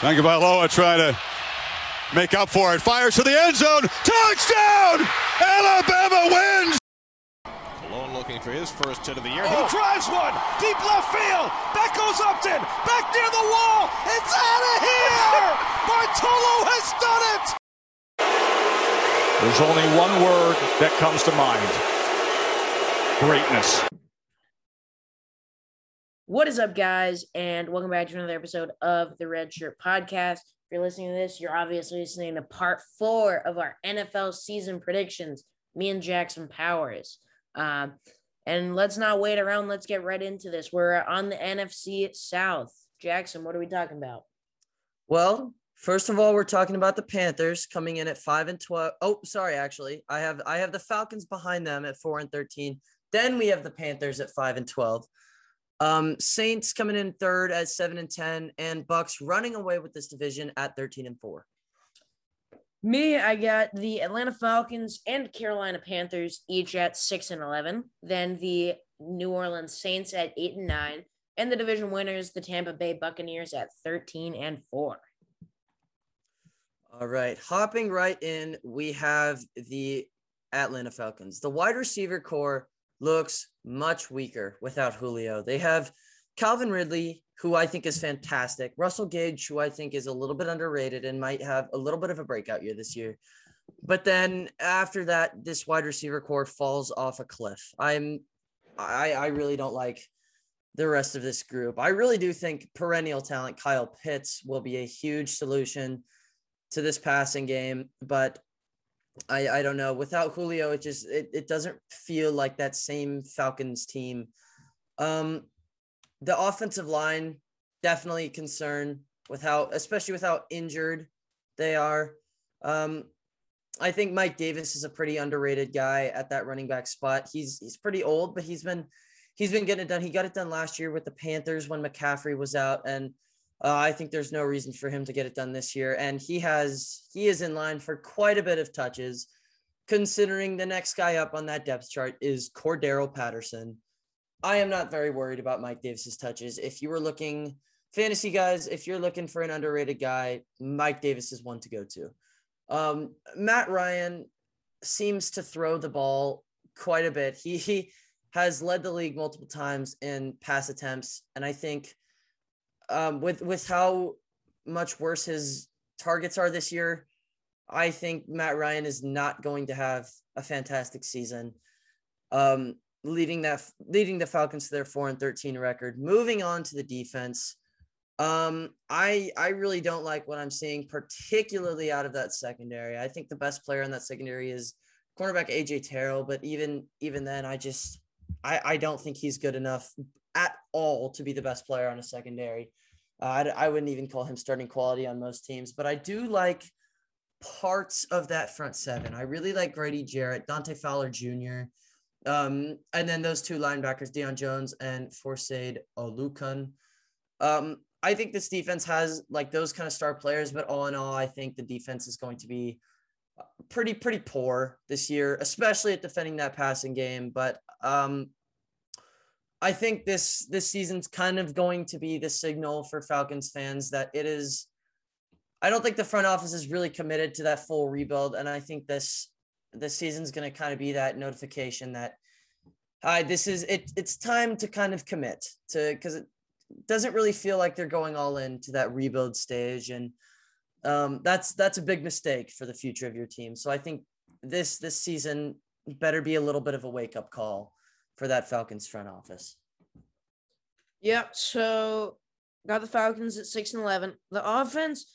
Tagovailoa trying to make up for it. Fires to the end zone. Touchdown! Alabama wins! Malone looking for his first hit of the year. He oh. drives one. Deep left field. Back goes Upton. Back near the wall. It's out of here! Bartolo has done it! There's only one word that comes to mind greatness. What is up, guys? And welcome back to another episode of the Red Shirt Podcast. If you're listening to this, you're obviously listening to part four of our NFL season predictions, me and Jackson Powers. Um, and let's not wait around. Let's get right into this. We're on the NFC South. Jackson, what are we talking about? Well, first of all, we're talking about the Panthers coming in at five and twelve. Oh, sorry, actually, I have I have the Falcons behind them at four and thirteen. Then we have the Panthers at five and twelve. Um, Saints coming in third at seven and ten, and Bucs running away with this division at thirteen and four. Me, I got the Atlanta Falcons and Carolina Panthers each at six and eleven. Then the New Orleans Saints at eight and nine, and the division winners, the Tampa Bay Buccaneers, at thirteen and four. All right, hopping right in, we have the Atlanta Falcons. The wide receiver corps looks much weaker without Julio. They have Calvin Ridley, who I think is fantastic, Russell Gage, who I think is a little bit underrated and might have a little bit of a breakout year this year. But then after that, this wide receiver corps falls off a cliff. I'm I, I really don't like the rest of this group. I really do think perennial talent Kyle Pitts will be a huge solution to this passing game, but I, I don't know. Without Julio, it just it, it doesn't feel like that same Falcons team. Um, the offensive line definitely concern with how, especially with how injured they are. Um, I think Mike Davis is a pretty underrated guy at that running back spot. He's he's pretty old, but he's been he's been getting it done. He got it done last year with the Panthers when McCaffrey was out, and uh, I think there's no reason for him to get it done this year, and he has he is in line for quite a bit of touches, considering the next guy up on that depth chart is Cordarrelle Patterson. I am not very worried about Mike Davis's touches. If you were looking fantasy guys, if you're looking for an underrated guy, Mike Davis is one to go to. Um, Matt Ryan seems to throw the ball quite a bit. He he has led the league multiple times in pass attempts, and I think um, with with how much worse his targets are this year, I think Matt Ryan is not going to have a fantastic season. Um, leading that leading the Falcons to their four and thirteen record. Moving on to the defense, um, I I really don't like what I'm seeing, particularly out of that secondary. I think the best player in that secondary is cornerback AJ Terrell, but even even then, I just I I don't think he's good enough at all to be the best player on a secondary. Uh, I, I wouldn't even call him starting quality on most teams, but I do like parts of that front seven. I really like Grady Jarrett, Dante Fowler Jr., um, and then those two linebackers, Deion Jones and Foyesade Oluokun. Um, I think this defense has like those kind of star players, but all in all, I think the defense is going to be pretty pretty poor this year, especially at defending that passing game. But um, I think this this season's kind of going to be the signal for Falcons fans that it is. I don't think the front office is really committed to that full rebuild, and I think this this season's going to kind of be that notification that, hi, this is it. It's time to kind of commit to because it doesn't really feel like they're going all in to that rebuild stage, and um, that's that's a big mistake for the future of your team. So I think this this season better be a little bit of a wake up call for that Falcons front office. Yep. So got the Falcons at six and eleven. The offense,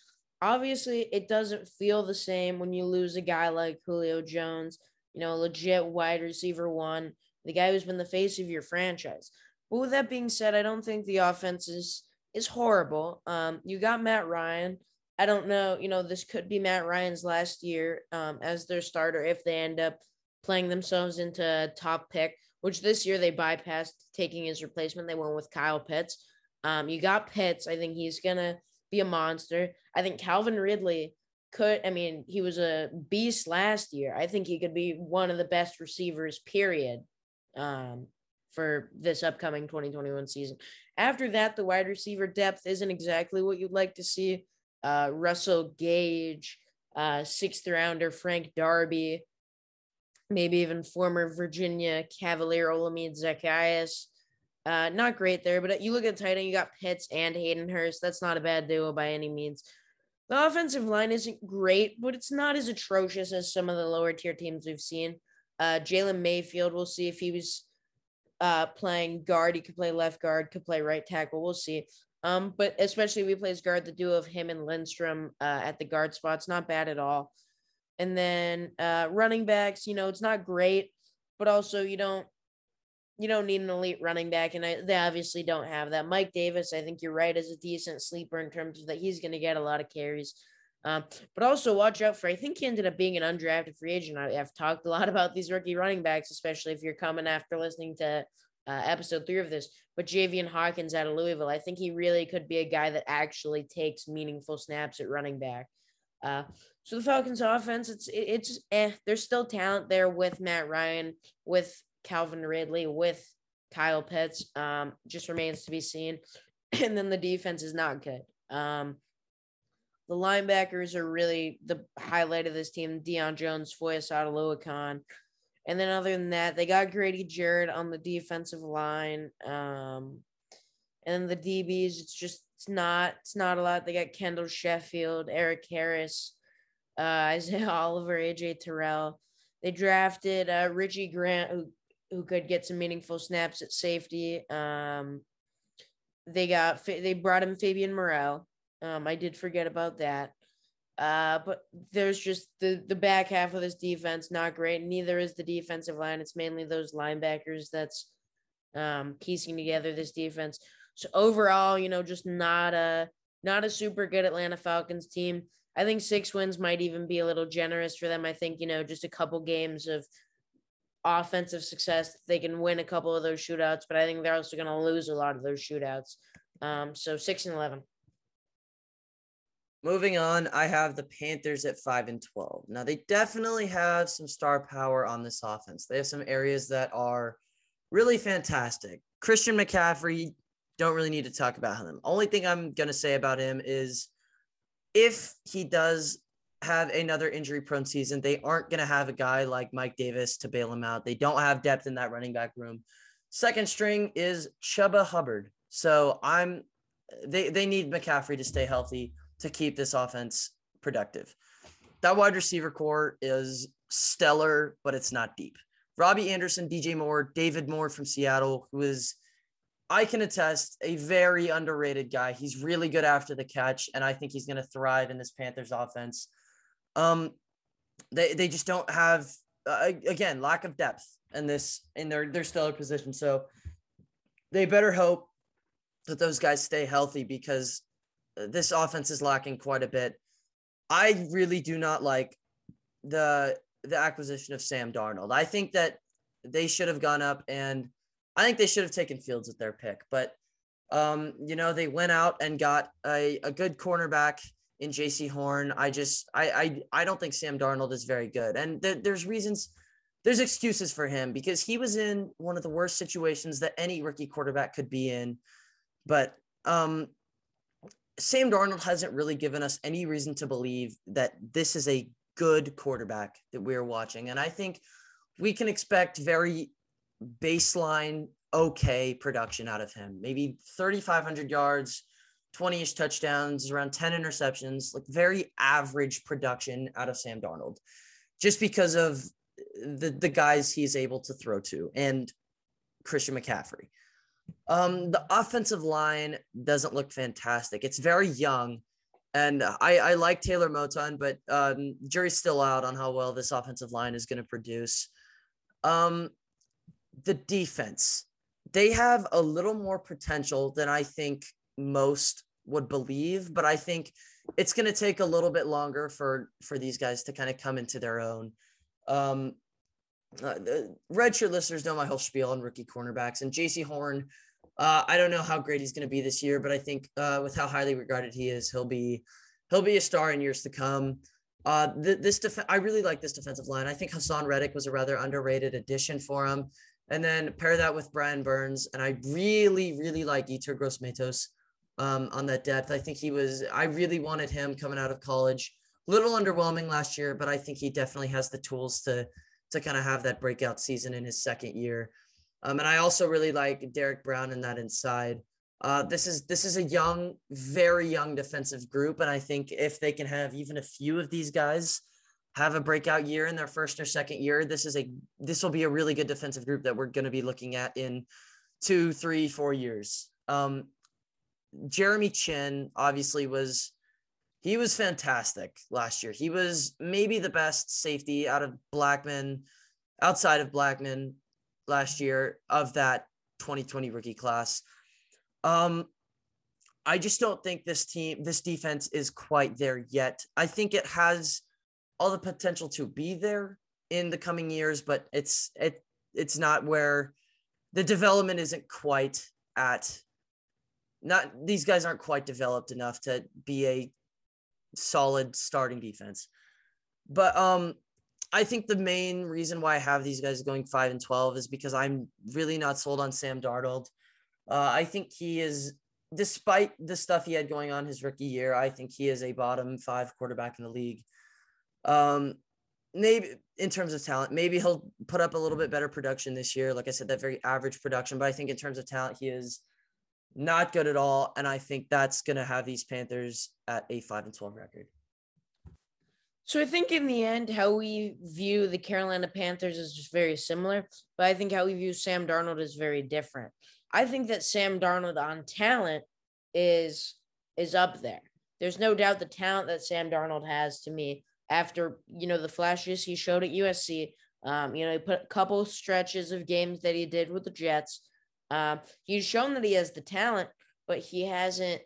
obviously, it doesn't feel the same when you lose a guy like Julio Jones. You know, legit wide receiver one, the guy who's been the face of your franchise. But with that being said, I don't think the offense is is horrible. Um, you got Matt Ryan. I don't know. You know, this could be Matt Ryan's last year um, as their starter if they end up playing themselves into a top pick which this year they bypassed taking his replacement. They went with Kyle Pitts. Um, you got Pitts. I think he's gonna be a monster. I think Calvin Ridley could. I mean, he was a beast last year. I think he could be one of the best receivers. Period. Um, for this upcoming 2021 season. After that, the wide receiver depth isn't exactly what you'd like to see. uh, Russell Gage, uh, sixth rounder Frank Darby, maybe even former Virginia Cavalier Olamide Zaccheaus. Uh, not great there, but you look at tight end, you got Pitts and Hayden Hurst. That's not a bad duo by any means. The offensive line isn't great, but it's not as atrocious as some of the lower tier teams we've seen. Uh, Jalen Mayfield, we'll see if he was uh, playing guard. He could play left guard, could play right tackle. We'll see. Um, but especially if he plays guard, the duo of him and Lindstrom uh, at the guard spot's not bad at all. And then uh, running backs, you know, it's not great, but also you don't you don't need an elite running back, and I, they obviously don't have that. Mike Davis, I think you're right, is a decent sleeper in terms of that he's going to get a lot of carries. Um, but also watch out for. I think he ended up being an undrafted free agent. I, have talked a lot about these rookie running backs, especially if you're coming after listening to uh, episode three of this. But Javian Hawkins out of Louisville, I think he really could be a guy that actually takes meaningful snaps at running back. Uh, so the Falcons' offense, it's it's eh. There's still talent there with Matt Ryan, with Calvin Ridley, with Kyle Pitts. Um, just remains to be seen. And then the defense is not good. Um, the linebackers are really the highlight of this team. Deion Jones, Foyes Oluokun. And then other than that, they got Grady Jarrett on the defensive line. Um, and the DBs, it's just it's not it's not a lot. They got Kendall Sheffield, Erik Harris, uh, Isaiah Oliver, AJ Terrell. They drafted uh, Richie Grant, who who could get some meaningful snaps at safety. Um, they got they brought him Fabian Moreau. Um, I did forget about that. Uh, but there's just the the back half of this defense not great. Neither is the defensive line. It's mainly those linebackers that's um, piecing together this defense. So overall, you know, just not a not a super good Atlanta Falcons team. I think six wins might even be a little generous for them. I think you know just a couple games of offensive success. They can win a couple of those shootouts, but I think they're also going to lose a lot of those shootouts. Um, so six and eleven. Moving on, I have the Panthers at 5 and 12. Now, they definitely have some star power on this offense. They have some areas that are really fantastic. Christian McCaffrey, don't really need to talk about him. Only thing I'm going to say about him is if he does have another injury prone season, they aren't going to have a guy like Mike Davis to bail him out. They don't have depth in that running back room. Second string is Chuba Hubbard. So I'm they they need McCaffrey to stay healthy to keep this offense productive. That wide receiver corps is stellar, but it's not deep. Robbie Anderson, DJ Moore, David Moore from Seattle, who is, I can attest, a very underrated guy. He's really good after the catch, and I think he's going to thrive in this Panthers offense. Um, they they just don't have uh, again lack of depth in this in their their stellar position. So they better hope that those guys stay healthy because this offense is lacking quite a bit. I really do not like the the acquisition of Sam Darnold. I think that they should have gone up and I think they should have taken Fields with their pick, but um, you know, they went out and got a, a good cornerback in Jaycee Horn. I just I I I don't think Sam Darnold is very good. And th- there's reasons there's excuses for him because he was in one of the worst situations that any rookie quarterback could be in. But um Sam Darnold hasn't really given us any reason to believe that this is a good quarterback that we're watching. And I think we can expect very baseline, okay production out of him. Maybe 3,500 yards, 20 ish touchdowns, around 10 interceptions, like very average production out of Sam Darnold, just because of the, the guys he's able to throw to and Christian McCaffrey. Um, the offensive line doesn't look fantastic. It's very young. And I, I like Taylor Moton, but um, jury's still out on how well this offensive line is going to produce. Um, the defense, they have a little more potential than I think most would believe, but I think it's going to take a little bit longer for for these guys to kind of come into their own. Um, uh, the redshirt listeners know my whole spiel on rookie cornerbacks and Jaycee Horn. Uh, I don't know how great he's going to be this year, but I think uh, with how highly regarded he is, he'll be he'll be a star in years to come. Uh, th- this def- I really like this defensive line. I think Haason Reddick was a rather underrated addition for him. And then pair that with Brian Burns, and I really, really like Yetur Gross Matos. um, on that depth. I think he was. I really wanted him coming out of college. A little underwhelming last year, but I think he definitely has the tools to to kind of have that breakout season in his second year. Um, and I also really like Derrick Brown in that inside. Uh, this is this is a young, very young defensive group, and I think if they can have even a few of these guys have a breakout year in their first or second year, this is a this will be a really good defensive group that we're going to be looking at in two, three, four years. Um, Jeremy Chinn obviously was he was fantastic last year. He was maybe the best safety out of Blackmon, outside of Blackmon last year of that 2020 rookie class. Um, I just don't think this team, this defense is quite there yet. I think it has all the potential to be there in the coming years, but it's it it's not where the development isn't quite at not these guys aren't quite developed enough to be a solid starting defense. But um I think the main reason why I have these guys going 5 and 12 is because I'm really not sold on Sam Darnold. Uh, I think he is despite the stuff he had going on his rookie year, I think he is a bottom 5 quarterback in the league. Um maybe in terms of talent, maybe he'll put up a little bit better production this year. Like I said, that very average production, but I think in terms of talent, he is not good at all. And I think that's going to have these Panthers at a 5 and 12 record. So I think in the end, how we view the Carolina Panthers is just very similar, but I think how we view Sam Darnold is very different. I think that Sam Darnold on talent is is up there. There's no doubt the talent that Sam Darnold has to me after you know the flashes he showed at USC. Um, you know, he put a couple stretches of games that he did with the Jets. Um, he's shown that he has the talent, but he hasn't.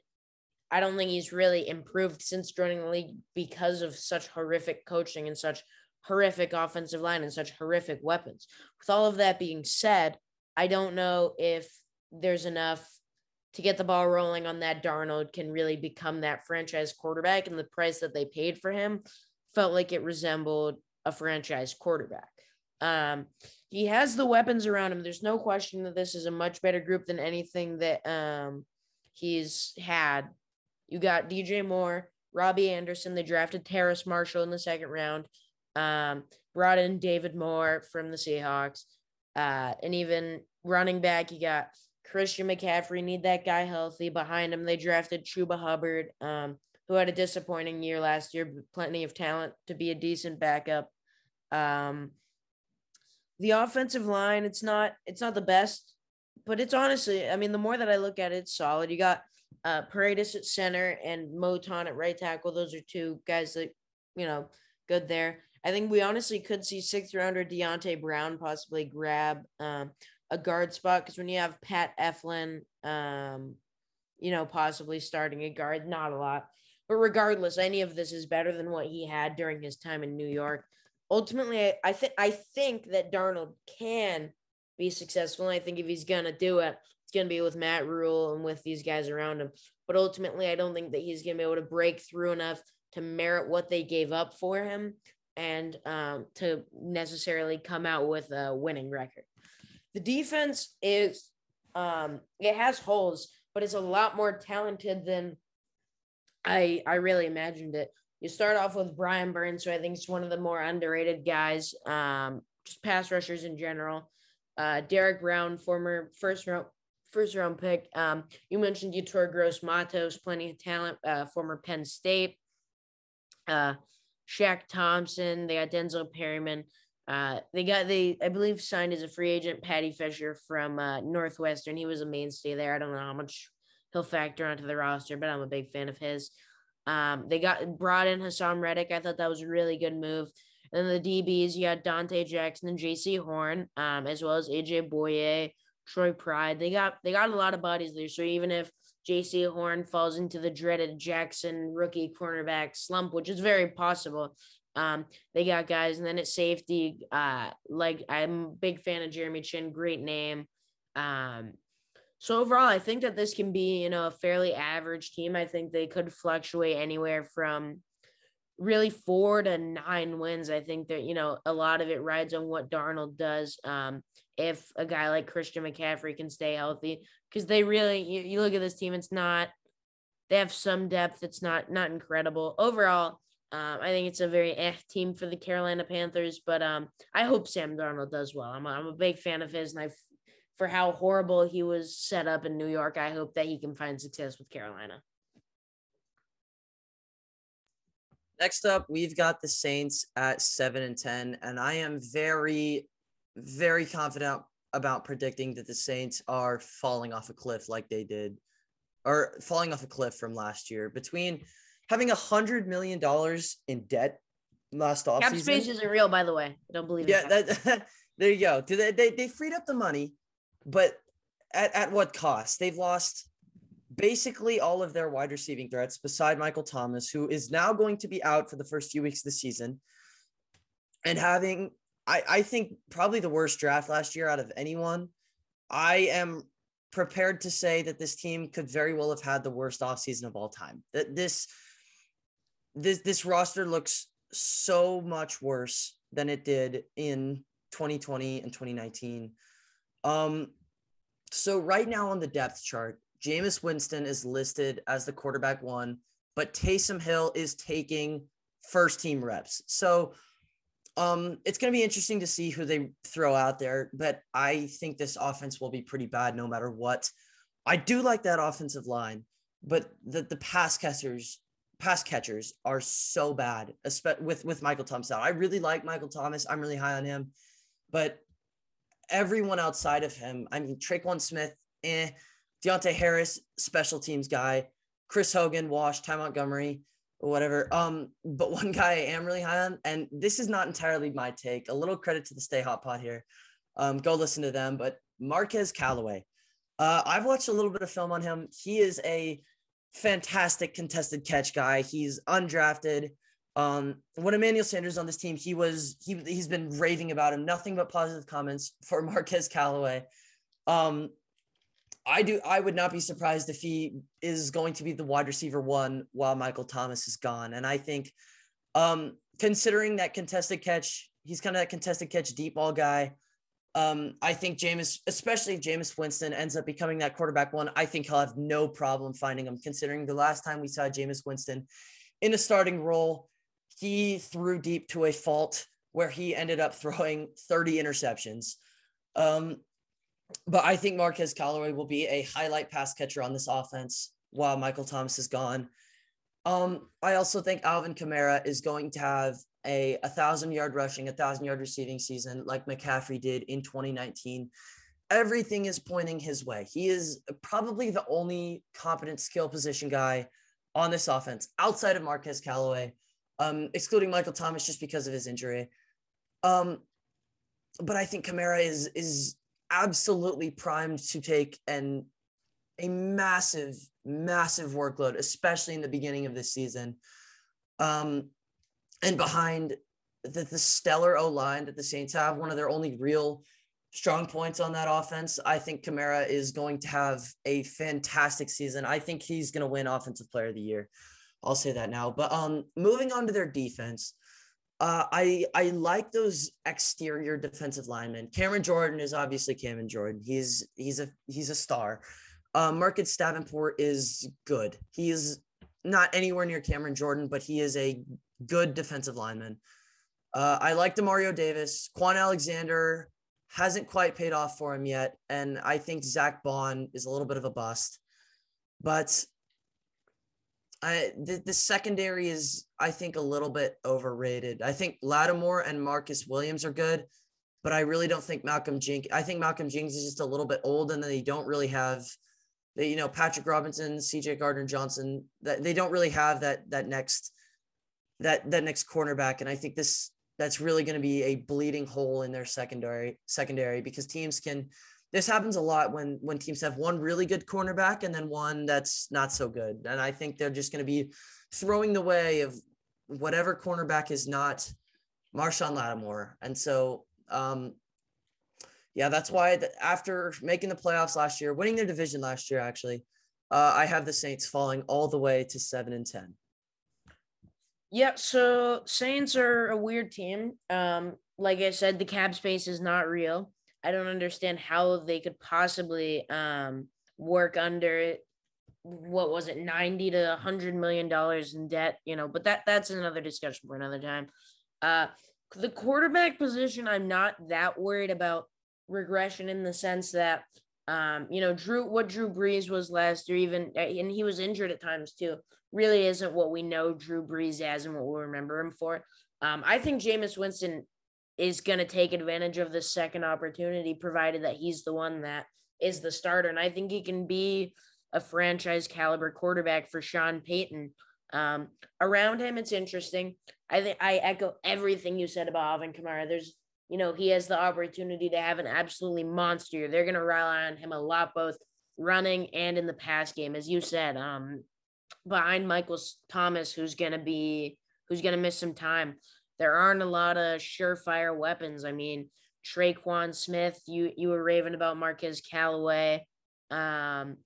I don't think he's really improved since joining the league because of such horrific coaching and such horrific offensive line and such horrific weapons. With all of that being said, I don't know if there's enough to get the ball rolling on that Darnold can really become that franchise quarterback and the price that they paid for him felt like it resembled a franchise quarterback. Um, he has the weapons around him. There's no question that this is a much better group than anything that um, he's had. You got DJ Moore, Robbie Anderson. They drafted Terrace Marshall in the second round. Um, brought in David Moore from the Seahawks. Uh, and even running back, you got Christian McCaffrey. Need that guy healthy. Behind him, they drafted Chuba Hubbard, um, who had a disappointing year last year, plenty of talent to be a decent backup. Um, the offensive line, it's not it's not the best, but it's honestly, I mean, the more that I look at it, it's solid. You got uh Paradis at center and Moton at right tackle. Those are two guys that, you know, good there. I think we honestly could see sixth rounder Deonte Brown possibly grab um, a guard spot because when you have Pat Elflein, um, you know, possibly starting a guard, not a lot. But regardless, any of this is better than what he had during his time in New York ultimately, I, I think I think that Darnold can be successful. And I think if he's gonna do it, it's gonna be with Matt Rhule and with these guys around him. But ultimately, I don't think that he's gonna be able to break through enough to merit what they gave up for him and um, to necessarily come out with a winning record. The defense is um, it has holes, but it's a lot more talented than I I really imagined it. You start off with Brian Burns, who I think is one of the more underrated guys, um, just pass rushers in general. Uh, Derrick Brown, former first round first round pick. Um, you mentioned Yetur Gross Matos, plenty of talent, uh, former Penn State. Uh, Shaq Thompson, they got Denzel Perryman. Uh, they got they I believe signed as a free agent Paddy Fisher from uh, Northwestern. He was a mainstay there. I don't know how much he'll factor onto the roster, but I'm a big fan of his. Um, they got brought in Haason Reddick. I thought that was a really good move. And then the DBs, you had Donte Jackson and Jaycee Horn, um, as well as AJ Bouye, Troy Pride. They got they got a lot of bodies there. So even if Jaycee Horn falls into the dreaded Jackson rookie cornerback slump, which is very possible, um, they got guys. And then at safety, uh, like I'm a big fan of Jeremy Chinn, great name. Um, so overall, I think that this can be, you know, a fairly average team. I think they could fluctuate anywhere from really four to nine wins. I think that, you know, a lot of it rides on what Darnold does. Um, if a guy like Christian McCaffrey can stay healthy, because they really, you, you look at this team, it's not They have some depth. It's not not incredible overall. Um, I think it's a very eh team for the Carolina Panthers, but um, I hope Sam Darnold does well. I'm a, I'm a big fan of his, and I, for how horrible he was set up in New York, I hope that he can find success with Carolina. Next up, we've got the Saints at seven and ten, and I am very, very confident about predicting that the Saints are falling off a cliff like they did, or falling off a cliff from last year. Between having a hundred million dollars in debt last offseason, cap space isn't real, by the way. I don't believe. It. Yeah, that, there you go. They, they they freed up the money, but at at what cost? They've lost basically all of their wide receiving threats beside Michael Thomas, who is now going to be out for the first few weeks of the season. And having, I, I think, probably the worst draft last year out of anyone. I am prepared to say that this team could very well have had the worst offseason of all time. That this this this roster looks so much worse than it did in 2020 and 2019. Um so right now on the depth chart, Jameis Winston is listed as the quarterback one, but Taysom Hill is taking first team reps. So um, it's going to be interesting to see who they throw out there, but I think this offense will be pretty bad no matter what. I do like that offensive line, but the, the pass catchers, pass catchers are so bad, especially with, with Michael Thomas out. I really like Michael Thomas. I'm really high on him, but everyone outside of him, I mean, Tre'Quan Smith, eh, Deonte Harris, special teams guy, Chris Hogan, Wash, Ty Montgomery, whatever. Um, but one guy I am really high on, and this is not entirely my take. A little credit to the Stay Hot Pod here. Um, go listen to them. But Marquez Callaway, uh, I've watched a little bit of film on him. He is a fantastic contested catch guy. He's undrafted. Um, when Emmanuel Sanders on this team, he was he he's been raving about him. Nothing but positive comments for Marquez Callaway. Um, I do. I would not be surprised if he is going to be the wide receiver one while Michael Thomas is gone. And I think, um, considering that contested catch, he's kind of that contested catch deep ball guy. Um, I think Jameis, especially if Jameis Winston ends up becoming that quarterback one, I think he'll have no problem finding him. Considering the last time we saw Jameis Winston in a starting role, he threw deep to a fault where he ended up throwing 30 interceptions. Um, but I think Marquez Callaway will be a highlight pass catcher on this offense while Michael Thomas is gone. Um, I also think Alvin Kamara is going to have a, a thousand yard rushing, a thousand yard receiving season like McCaffrey did in 2019. Everything is pointing his way. He is probably the only competent skill position guy on this offense outside of Marquez Callaway, um, excluding Michael Thomas just because of his injury. Um, but I think Kamara is is absolutely primed to take an a massive, massive workload, especially in the beginning of this season. Um, and behind the, the stellar O line that the Saints have, one of their only real strong points on that offense. I think Kamara is going to have a fantastic season. I think he's going to win Offensive Player of the Year. I'll say that now. But um, moving on to their defense, uh, I I like those exterior defensive linemen. Cameron Jordan is obviously Cameron Jordan. He's he's a he's a star. Uh, Marcus Davenport is good. He is not anywhere near Cameron Jordan, but he is a good defensive lineman. Uh, I like Demario Davis. Kwon Alexander hasn't quite paid off for him yet, and I think Zack Baun is a little bit of a bust. But I the, the secondary is I think a little bit overrated. I think Lattimore and Marcus Williams are good, but I really don't think Malcolm Jenkins. I think Malcolm Jenkins is just a little bit old, and they don't really have, you know, Patrick Robinson, C.J. Gardner Johnson. That they don't really have that that next that that next cornerback, and I think this that's really going to be a bleeding hole in their secondary secondary because teams can this happens a lot when when teams have one really good cornerback and then one that's not so good. And I think they're just going to be throwing the way of whatever cornerback is not Marshon Lattimore. And so, um, yeah, that's why after making the playoffs last year, winning their division last year, actually, uh, I have the Saints falling all the way to seven and ten. Yeah, so Saints are a weird team. Um, like I said, the cap space is not real. I don't understand how they could possibly um, work under what was it 90 to 100 million dollars in debt you know but that that's another discussion for another time. Uh the quarterback position i'm not that worried about regression in the sense that um you know drew what drew brees was last year even and he was injured at times too really isn't what we know drew brees as and what we'll remember him for. Um i think Jameis winston is going to take advantage of this second opportunity provided that he's the one that is the starter and i think he can be a franchise caliber quarterback for Sean Payton. Um, around him, it's interesting. I think I echo everything you said about Alvin Kamara. There's, you know, he has the opportunity to have an absolutely monster. Year. They're going to rely on him a lot, both running and in the pass game, as you said. Um, behind Michael Thomas, who's going to be who's going to miss some time. There aren't a lot of surefire weapons. I mean, Tre'Quan Smith, you you were raving about Marquez Callaway. Um,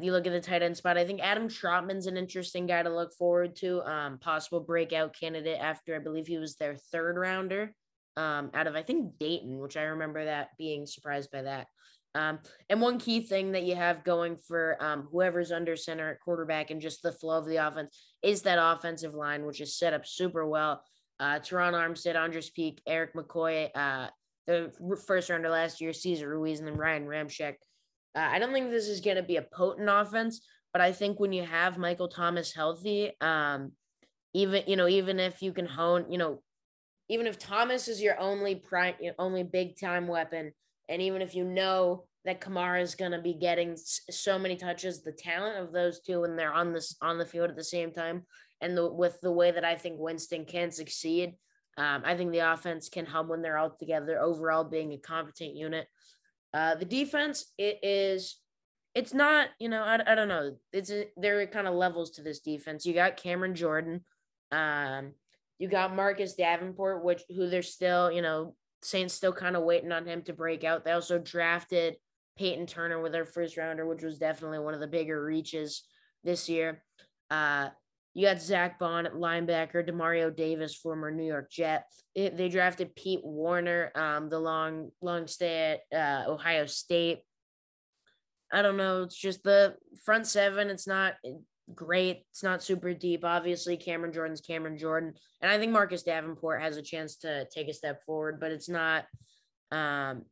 you look at the tight end spot, I think Adam Trautman's an interesting guy to look forward to. Um, possible breakout candidate after I believe he was their third rounder um, out of I think Dayton, which I remember that being surprised by that. Um, and one key thing that you have going for um, whoever's under center at quarterback and just the flow of the offense is that offensive line, which is set up super well. Uh, Terron Armstead, Andrus Peat, Erik McCoy, uh, the first rounder last year, Cesar Ruiz, and then Ryan Ramczyk uh, I don't think this is going to be a potent offense, but I think when you have Michael Thomas healthy, um, even you know, even if you can hone, you know, even if Thomas is your only prime, your only big time weapon, and even if you know that Kamara is going to be getting so many touches, the talent of those two when they're on this on the field at the same time, and the, with the way that I think Winston can succeed, um, I think the offense can hum when they're all together. Overall, being a competent unit. Uh, the defense, it is, it's not, you know, I, I don't know. It's a, there are kind of levels to this defense. You got Cameron Jordan, um, you got Marcus Davenport, which who they're still, you know, Saints still kind of waiting on him to break out. They also drafted Peyton Turner with their first rounder, which was definitely one of the bigger reaches this year. Uh, you got Zack Baun at linebacker, Demario Davis, former New York Jet. It, they drafted Pete Werner, um, the long long stay at uh, Ohio State. I don't know. It's just the front seven. It's not great. It's not super deep. Obviously, Cameron Jordan's Cameron Jordan, and I think Marcus Davenport has a chance to take a step forward, but it's not um,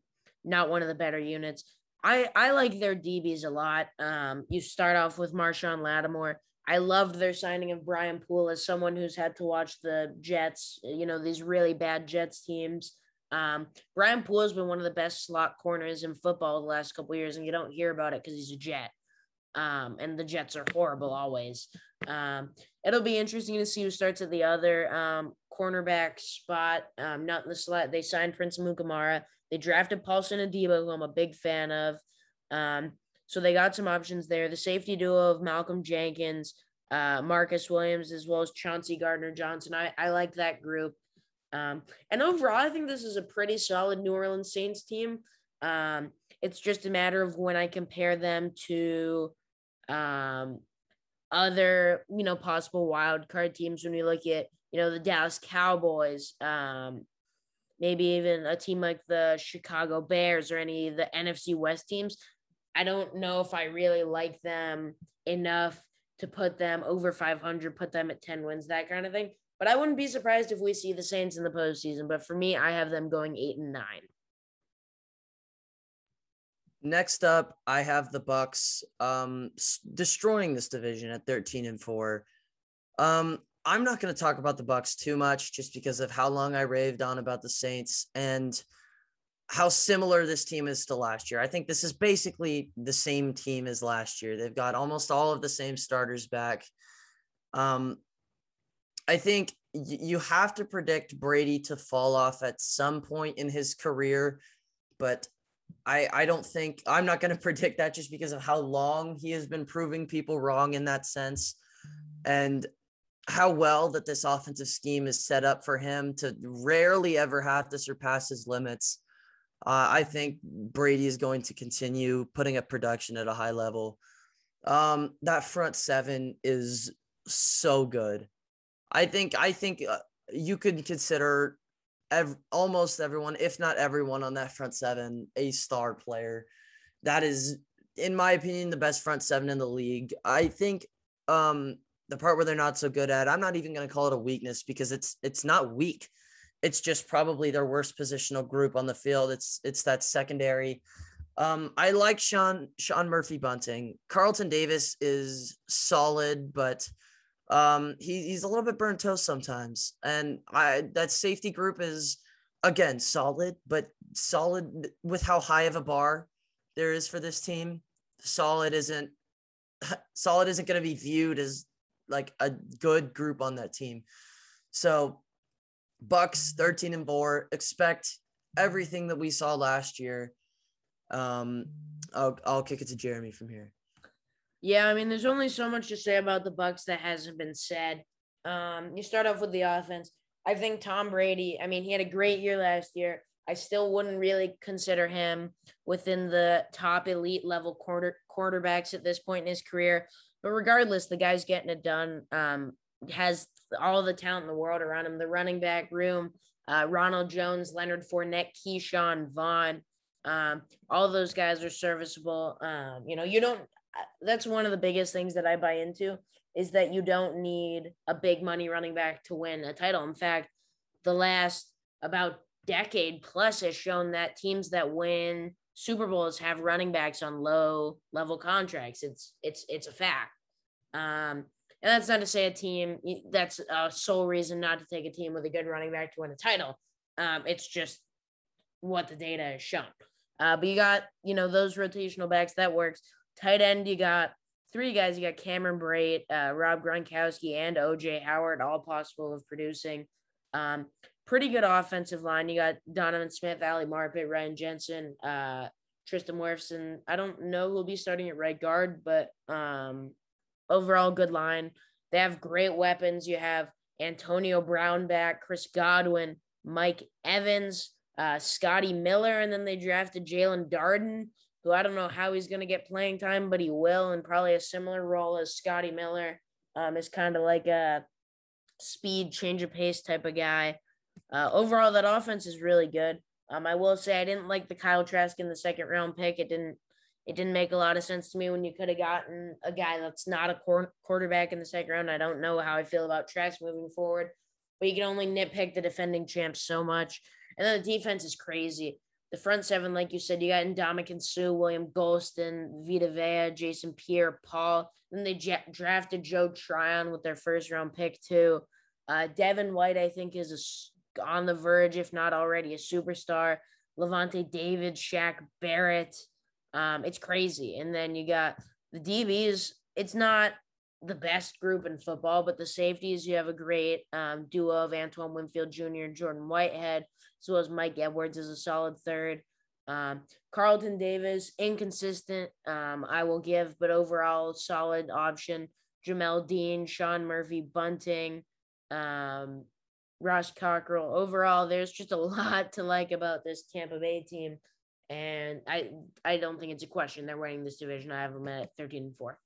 not one of the better units. I I like their DBs a lot. Um, you start off with Marshon Lattimore. I loved their signing of Brian Poole as someone who's had to watch the Jets, you know, these really bad Jets teams. Um, Brian Poole has been one of the best slot corners in football the last couple years, and you don't hear about it because he's a Jet. Um, and the Jets are horrible always. Um, it'll be interesting to see who starts at the other um, cornerback spot. Um, not in the slot. They signed Prince Amukamara. They drafted Paulson Adebo, who I'm a big fan of. Um, so they got some options there. The safety duo of Malcolm Jenkins, uh, Marcus Williams, as well as Chauncey Gardner Johnson. I, I like that group. Um, and overall, I think this is a pretty solid New Orleans Saints team. Um, it's just a matter of when I compare them to um, other, you know, possible wild card teams. When we look at, you know, the Dallas Cowboys, um, maybe even a team like the Chicago Bears or any of the NFC West teams. I don't know if I really like them enough to put them over 500, put them at 10 wins, that kind of thing. But I wouldn't be surprised if we see the Saints in the postseason. But for me, I have them going eight and nine. Next up, I have the Bucs um, destroying this division at 13 and 4. Um, I'm not going to talk about the Bucs too much just because of how long I raved on about the Saints and – how similar this team is to last year. I think this is basically the same team as last year. They've got almost all of the same starters back. Um, I think y- you have to predict Brady to fall off at some point in his career, but I I don't think I'm not going to predict that just because of how long he has been proving people wrong in that sense, and how well that this offensive scheme is set up for him to rarely ever have to surpass his limits. Uh, I think Brady is going to continue putting up production at a high level. Um, that front seven is so good. I think I think uh, you could consider ev- almost everyone, if not everyone, on that front seven a star player. That is in my opinion, the best front seven in the league. I think um, the part where they're not so good at, I'm not even going to call it a weakness because it's it's not weak. It's just probably their worst positional group on the field. It's it's that secondary. Um, I like Sean Sean Murphy Bunting. Carlton Davis is solid, but um, he, he's a little bit burnt toast sometimes. And I that safety group is again solid, but solid with how high of a bar there is for this team. Solid isn't solid isn't going to be viewed as like a good group on that team. So Bucs 13 and 4 expect everything that we saw last year. Um I'll I'll kick it to Jeremy from here. Yeah, I mean, there's only so much to say about the Bucs that hasn't been said. Um, you start off with the offense. I think Tom Brady. I mean, he had a great year last year. I still wouldn't really consider him within the top elite level quarter quarterbacks at this point in his career. But regardless, the guy's getting it done. Um, has all the talent in the world around him. The running back room, uh, Ronald Jones, Leonard Fournette, Ke'Shawn Vaughn. Um, all those guys are serviceable. Um, you know, you don't that's one of the biggest things that I buy into is that you don't need a big money running back to win a title. In fact, the last about decade plus has shown that teams that win Super Bowls have running backs on low level contracts. It's it's it's a fact. Um, and that's not to say a team that's a sole reason not to take a team with a good running back to win a title. Um, it's just what the data has shown. Uh, but you got, you know, those rotational backs that works. Tight end, you got three guys. You got Cameron Brate, uh, Rob Gronkowski, and OJ Howard, all possible of producing. Um, pretty good offensive line. You got Donovan Smith, Ali Marpet, Ryan Jensen, uh, Tristan Wirfs. I don't know who'll be starting at right guard, but um, overall good line. They have great weapons. You have Antonio Brown back, Chris Godwin, Mike Evans, uh, Scotty Miller, and then they drafted Jaelon Darden who I don't know how he's going to get playing time, but he will, and probably a similar role as Scotty Miller. Um, is kind of like a speed, change of pace type of guy. Uh, overall, that offense is really good. Um, I will say I didn't like the Kyle Trask in the second round pick. It didn't it didn't make a lot of sense to me when you could have gotten a guy that's not a quarterback in the second round. I don't know how I feel about Trask moving forward, but you can only nitpick the defending champs so much. And then the defense is crazy the front seven, like you said, you got Ndamukong Suh, William Gholston, Vita Vea, Jason Pierre Paul. Then they j- drafted Joe Tryon with their first round pick, too. Uh, Devin White, I think, is a, on the verge, if not already, a superstar. Lavonte David, Shaq Barrett. Um, it's crazy. And then you got the DBs. It's not the best group in football, but the safeties, you have a great um, duo of Antoine Winfield Jr. and Jordan Whitehead as well as Mike Edwards is a solid third. Um, Carlton Davis, inconsistent, um, I will give, but overall solid option. Jamel Dean, Sean Murphy, Bunting, um, Ross Cockrell. Overall, there's just a lot to like about this Tampa Bay team, and I I don't think it's a question. They're winning this division. I have them at 13 and four.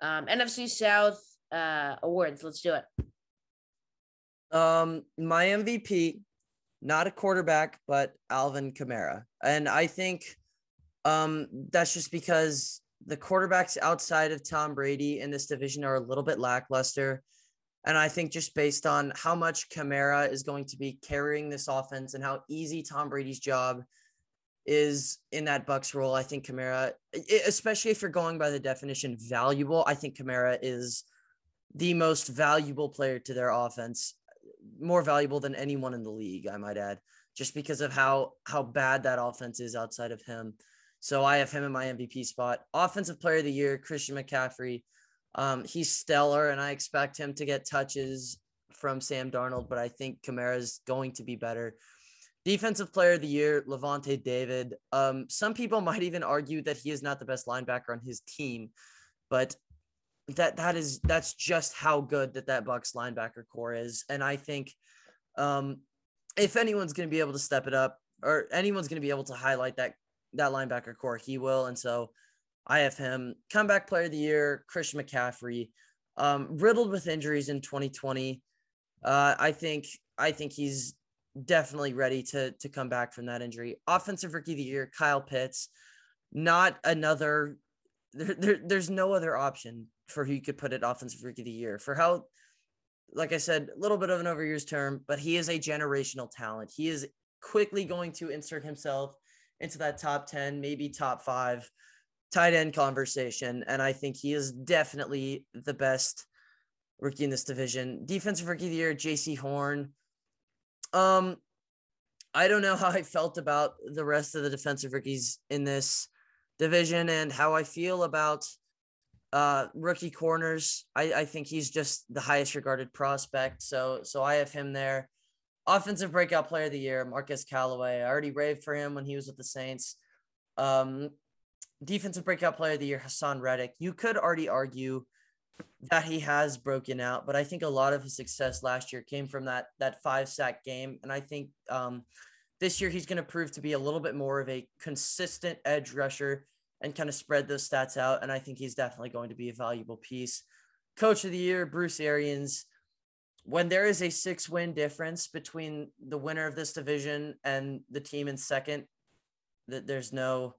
Um, NFC South uh, awards. Let's do it. Um, my MVP not a quarterback, but Alvin Kamara. And I think um, that's just because the quarterbacks outside of Tom Brady in this division are a little bit lackluster. And I think just based on how much Kamara is going to be carrying this offense and how easy Tom Brady's job is in that Bucs role, I think Kamara, especially if you're going by the definition valuable, I think Kamara is the most valuable player to their offense more valuable than anyone in the league, I might add, just because of how how bad that offense is outside of him. So I have him in my MVP spot. Offensive player of the year, Christian McCaffrey. Um, he's stellar, and I expect him to get touches from Sam Darnold, but I think Kamara is going to be better. Defensive player of the year, Lavonte David. Um, some people might even argue that he is not the best linebacker on his team, but that that is that's just how good that that Bucs linebacker corps is, and I think um, if anyone's going to be able to step it up, or anyone's going to be able to highlight that that linebacker corps, he will, and so I have him. Comeback player of the year, Christian McCaffrey, um, riddled with injuries in 2020. Uh, I think I think he's definitely ready to to come back from that injury. Offensive rookie of the year, Kyle Pitts, not another there, there, there's no other option for who you could put it offensive rookie of the year for how like I said, a little bit of an overused term, but he is a generational talent. He is quickly going to insert himself into that top 10, maybe top five tight end conversation. And I think he is definitely the best rookie in this division. Defensive rookie of the year, Jaycee Horn. Um, I don't know how I felt about the rest of the defensive rookies in this division and how I feel about uh, rookie corners. I, I think he's just the highest regarded prospect. So so I have him there. Offensive breakout player of the year, Marquez Callaway. I already raved for him when he was with the Saints. Um, defensive breakout player of the year, Haason Reddick. You could already argue that he has broken out, but I think a lot of his success last year came from that that five sack game, and I think um, this year he's going to prove to be a little bit more of a consistent edge rusher and kind of spread those stats out. And I think he's definitely going to be a valuable piece. Coach of the year, Bruce Arians. When there is a six win difference between the winner of this division and the team in second, that there's no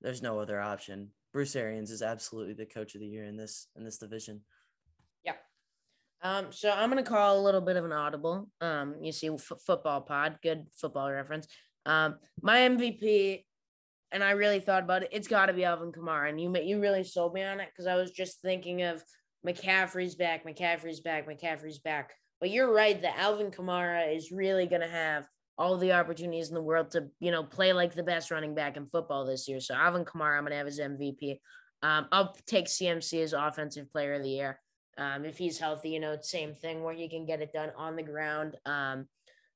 there's no other option. Bruce Arians is absolutely the coach of the year in this in this division. Yeah. Um, so I'm gonna call a little bit of an audible. Um, you see, f- football pod, good football reference. Um, my MVP and I really thought about it. It's got to be Alvin Kamara, and you you really sold me on it because I was just thinking of McCaffrey's back, McCaffrey's back, McCaffrey's back. But you're right that Alvin Kamara is really to have all the opportunities in the world to you know play like the best running back in football this year. So Alvin Kamara, I'm going to have his MVP. Um, I'll take CMC as offensive player of the year. Um, if he's healthy, you know, same thing where he can get it done on the ground. Um,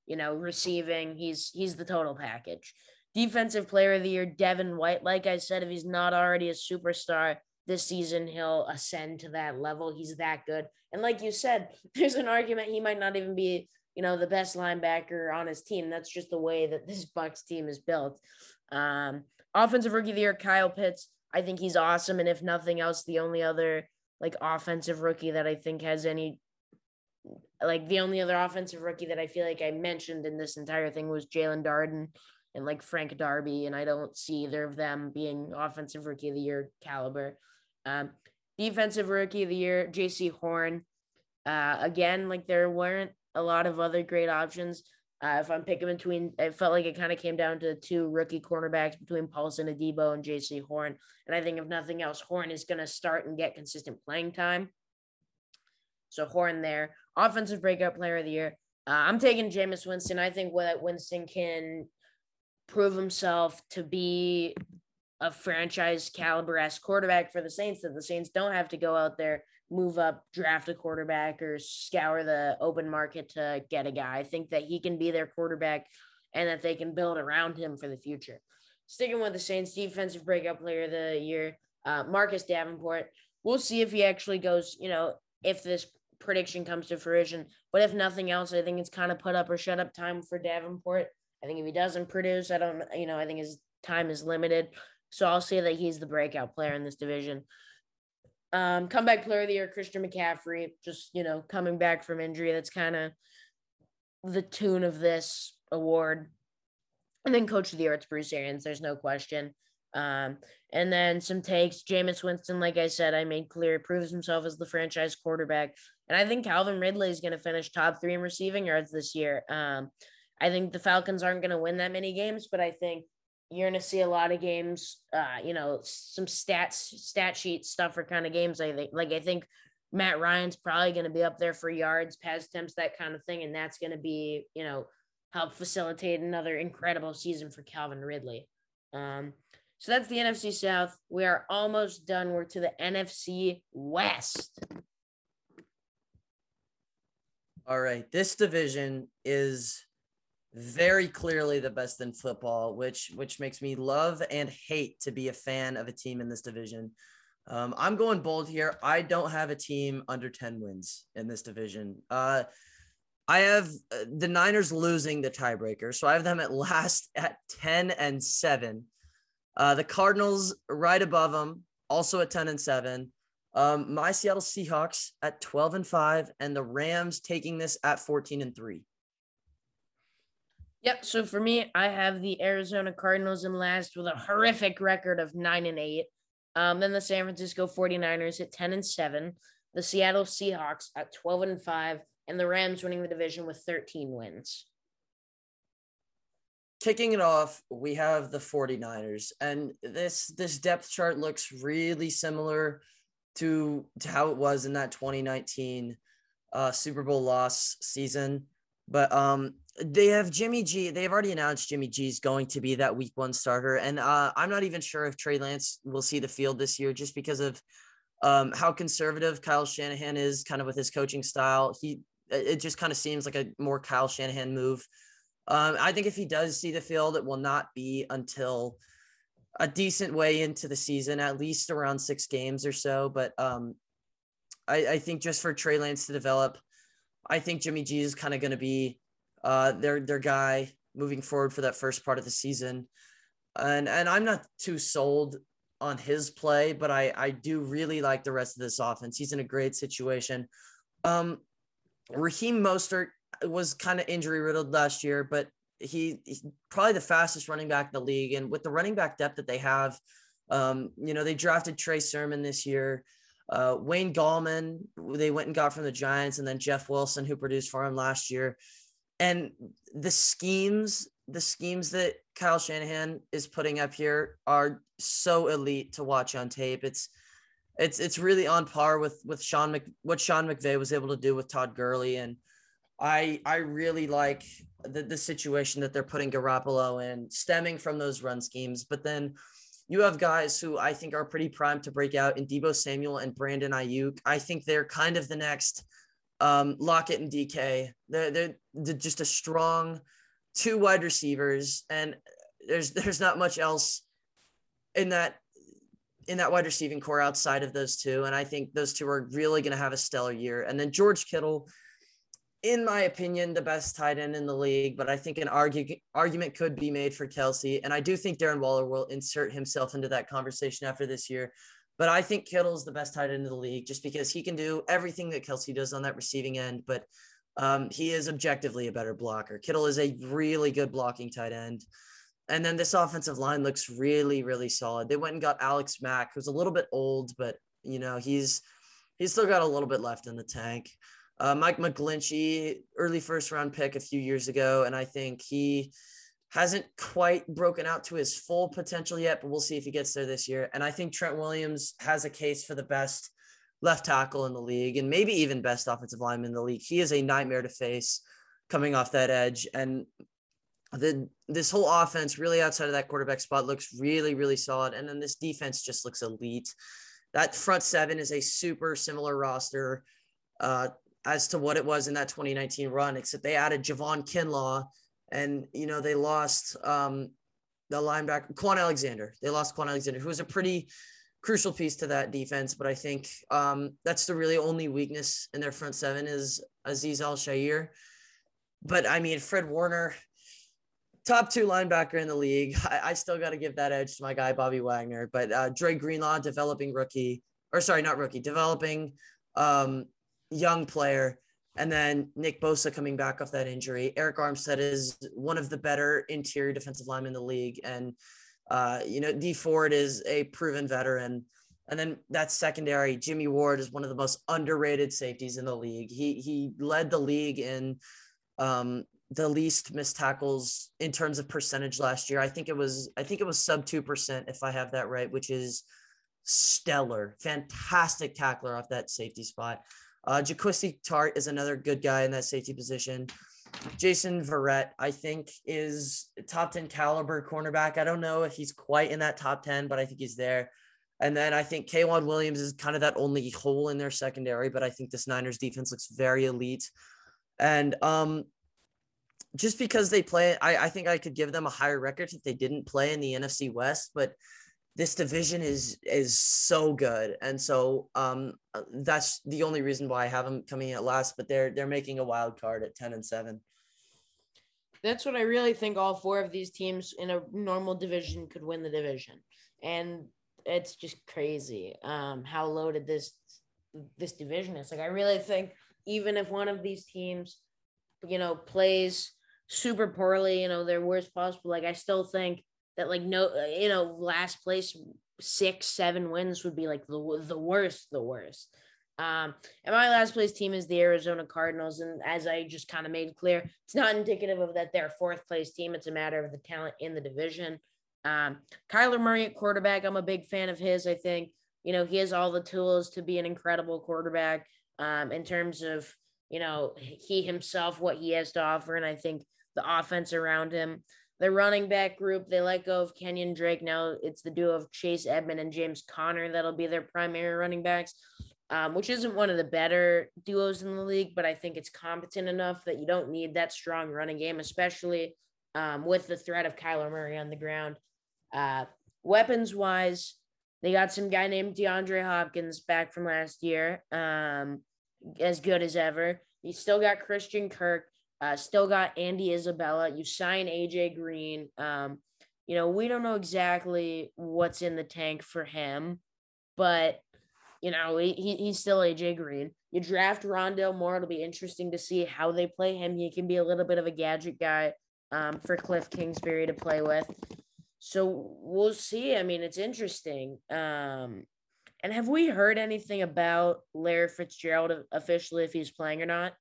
you know, receiving, he's he's the total package. Defensive player of the year, Devin White. Like I said, if he's not already a superstar this season, he'll ascend to that level. He's that good. And like you said, there's an argument he might not even be, you know, the best linebacker on his team. That's just the way that this Bucs team is built. Um, offensive rookie of the year, Kyle Pitts. I think he's awesome. And if nothing else, the only other like offensive rookie that I think has any like the only other offensive rookie that I feel like I mentioned in this entire thing was Jaelon Darden and like Frank Darby, and I don't see either of them being offensive rookie of the year caliber. Um, defensive rookie of the year, Jaycee Horn. Uh, again, like there weren't a lot of other great options. Uh, if I'm picking between, it felt like it kind of came down to two rookie cornerbacks between Paulson Adebo and Jaycee Horn. And I think if nothing else, Horn is going to start and get consistent playing time. So Horn there. Offensive breakout player of the year. Uh, I'm taking Jameis Winston. I think what Winston can prove himself to be a franchise caliber s quarterback for the Saints that the Saints don't have to go out there, move up, draft a quarterback, or scour the open market to get a guy. I think that he can be their quarterback and that they can build around him for the future. Sticking with the Saints, defensive breakout player of the year, uh, Marcus Davenport. We'll see if he actually goes, you know, if this prediction comes to fruition. But if nothing else, I think it's kind of put up or shut up time for Davenport. I think if he doesn't produce, I don't, you know, I think his time is limited. So I'll say that he's the breakout player in this division. Um, comeback player of the year, Christian McCaffrey, just, you know, coming back from injury. That's kind of the tune of this award. And then coach of the year, it's Bruce Arians. There's no question. Um, and then some takes. Jameis Winston, like I said, I made clear, proves himself as the franchise quarterback. And I think Calvin Ridley is going to finish top three in receiving yards this year. Um, I think the Falcons aren't going to win that many games, but I think you're going to see a lot of games. Uh, you know, some stats, stat sheet stuff for kind of games. I think, like I think Matt Ryan's probably going to be up there for yards, pass attempts, that kind of thing, and that's going to be, you know, help facilitate another incredible season for Calvin Ridley. Um, so that's the NFC South. We are almost done. We're to the NFC West. All right. This division is very clearly the best in football, which which makes me love and hate to be a fan of a team in this division. Um, I'm going bold here. I don't have a team under 10 wins in this division. Uh, I have uh, the Niners losing the tiebreaker, so I have them at last at 10 and 7. Uh, the Cardinals right above them, also at 10 and 7. Um, my Seattle Seahawks at 12 and 5, and the Rams taking this at 14 and 3. Yep. So for me, I have the Arizona Cardinals in last with a horrific record of nine and eight. Um, then the San Francisco 49ers at 10 and 7, the Seattle Seahawks at 12 and 5, and the Rams winning the division with 13 wins. Kicking it off, we have the 49ers. And this this depth chart looks really similar to, to how it was in that 2019 uh, Super Bowl loss season. But um, they have Jimmy G. They've already announced Jimmy G is going to be that week one starter. And uh, I'm not even sure if Trey Lance will see the field this year just because of um, how conservative Kyle Shanahan is kind of with his coaching style. He it just kind of seems like a more Kyle Shanahan move. Um, I think if he does see the field, it will not be until a decent way into the season, at least around six games or so. But um, I, I think just for Trey Lance to develop, I think Jimmy G is kind of going to be uh, their their guy moving forward for that first part of the season. And and I'm not too sold on his play, but I I do really like the rest of this offense. He's in a great situation. Um, Raheem Mostert was kind of injury riddled last year, but he, he's probably the fastest running back in the league. And with the running back depth that they have, um, you know, they drafted Trey Sermon this year. Uh, Wayne Gallman, they went and got from the Giants, and then Jeff Wilson, who produced for him last year. And the schemes, the schemes that Kyle Shanahan is putting up here are so elite to watch on tape. It's it's it's really on par with with Sean Mc, what Sean McVay was able to do with Todd Gurley, and I I really like the the situation that they're putting Garoppolo in, stemming from those run schemes. But then you have guys who I think are pretty primed to break out in Deebo Samuel and Brandon Aiyuk. I think they're kind of the next um, Lockett and DK. They're, they're, they're just a strong two wide receivers, and there's there's not much else in that in that wide receiving corps outside of those two. And I think those two are really going to have a stellar year. And then George Kittle, in my opinion, the best tight end in the league, but I think an argue, argument could be made for Kelce. And I do think Darren Waller will insert himself into that conversation after this year. But I think Kittle's the best tight end in the league just because he can do everything that Kelce does on that receiving end. But um, he is objectively a better blocker. Kittle is a really good blocking tight end. And then this offensive line looks really, really solid. They went and got Alex Mack, who's a little bit old, but you know he's he's still got a little bit left in the tank. Uh, Mike McGlinchey, early first round pick a few years ago, and I think he hasn't quite broken out to his full potential yet, but we'll see if he gets there this year. And I think Trent Williams has a case for the best left tackle in the league and maybe even best offensive lineman in the league. He is a nightmare to face coming off that edge. And the this whole offense really outside of that quarterback spot looks really really solid and then this defense just looks elite that front seven is a super similar roster uh, as to what it was in that 2019 run except they added Javon Kinlaw and you know they lost um, the linebacker Kwon Alexander. They lost Kwon Alexander who was a pretty crucial piece to that defense but I think um, that's the really only weakness in their front seven is Aziz Al-Shaair but I mean Fred Warner top two linebacker in the league. I, I still got to give that edge to my guy Bobby Wagner, but uh, Dre Greenlaw, developing rookie, or sorry, not rookie, developing um, young player, and then Nick Bosa coming back off that injury. Arik Armstead is one of the better interior defensive linemen in the league, and uh, you know Dee Ford is a proven veteran. And then that secondary, Jimmy Ward is one of the most underrated safeties in the league. He he led the league in um, the least missed tackles in terms of percentage last year. I think it was I think it was sub 2% if I have that right, which is stellar. Fantastic tackler off that safety spot. Uh Jaquiski Tartt is another good guy in that safety position. Jason Verrett, I think, is top 10 caliber cornerback. I don't know if he's quite in that top 10, but I think he's there. And then I think K'Waun Williams is kind of that only hole in their secondary, but I think this Niners defense looks very elite. And um, just because they play, I, I think I could give them a higher record if they didn't play in the NFC West, but this division is is so good, and so um, uh, that's the only reason why I have them coming at last. But they're they're making a wild card at ten and seven. That's what I really think. All four of these teams in a normal division could win the division, and it's just crazy um, how loaded this this division is. Like I really think even if one of these teams, you know, plays super poorly, you know, their worst possible. Like I still think that like no, uh, you know, last place six, seven wins would be like the the worst, the worst. Um, and my last place team is the Arizona Cardinals, and as I just kind of made clear, it's not indicative of that they're fourth place team. It's a matter of the talent in the division. Um, Kyler Murray at quarterback, I'm a big fan of his. I think you know he has all the tools to be an incredible quarterback. Um, in terms of you know he himself, what he has to offer, and I think the offense around him. The running back group, they let go of Kenyon Drake. Now it's the duo of Chase Edmond and James Conner that'll be their primary running backs um, which isn't one of the better duos in the league, but I think it's competent enough that you don't need that strong running game, especially um, with the threat of Kyler Murray on the ground. Uh, weapons wise, they got some guy named DeAndre Hopkins back from last year, um, as good as ever. You still got Christian Kirk, uh, still got Andy Isabella. You sign AJ Green. Um, you know, we don't know exactly what's in the tank for him, but you know, he, he's still AJ Green. You draft Rondale Moore. It'll be interesting to see how they play him. He can be a little bit of a gadget guy um, for Cliff Kingsbury to play with. So we'll see. I mean, it's interesting. Um, and have we heard anything about Larry Fitzgerald officially if he's playing or not?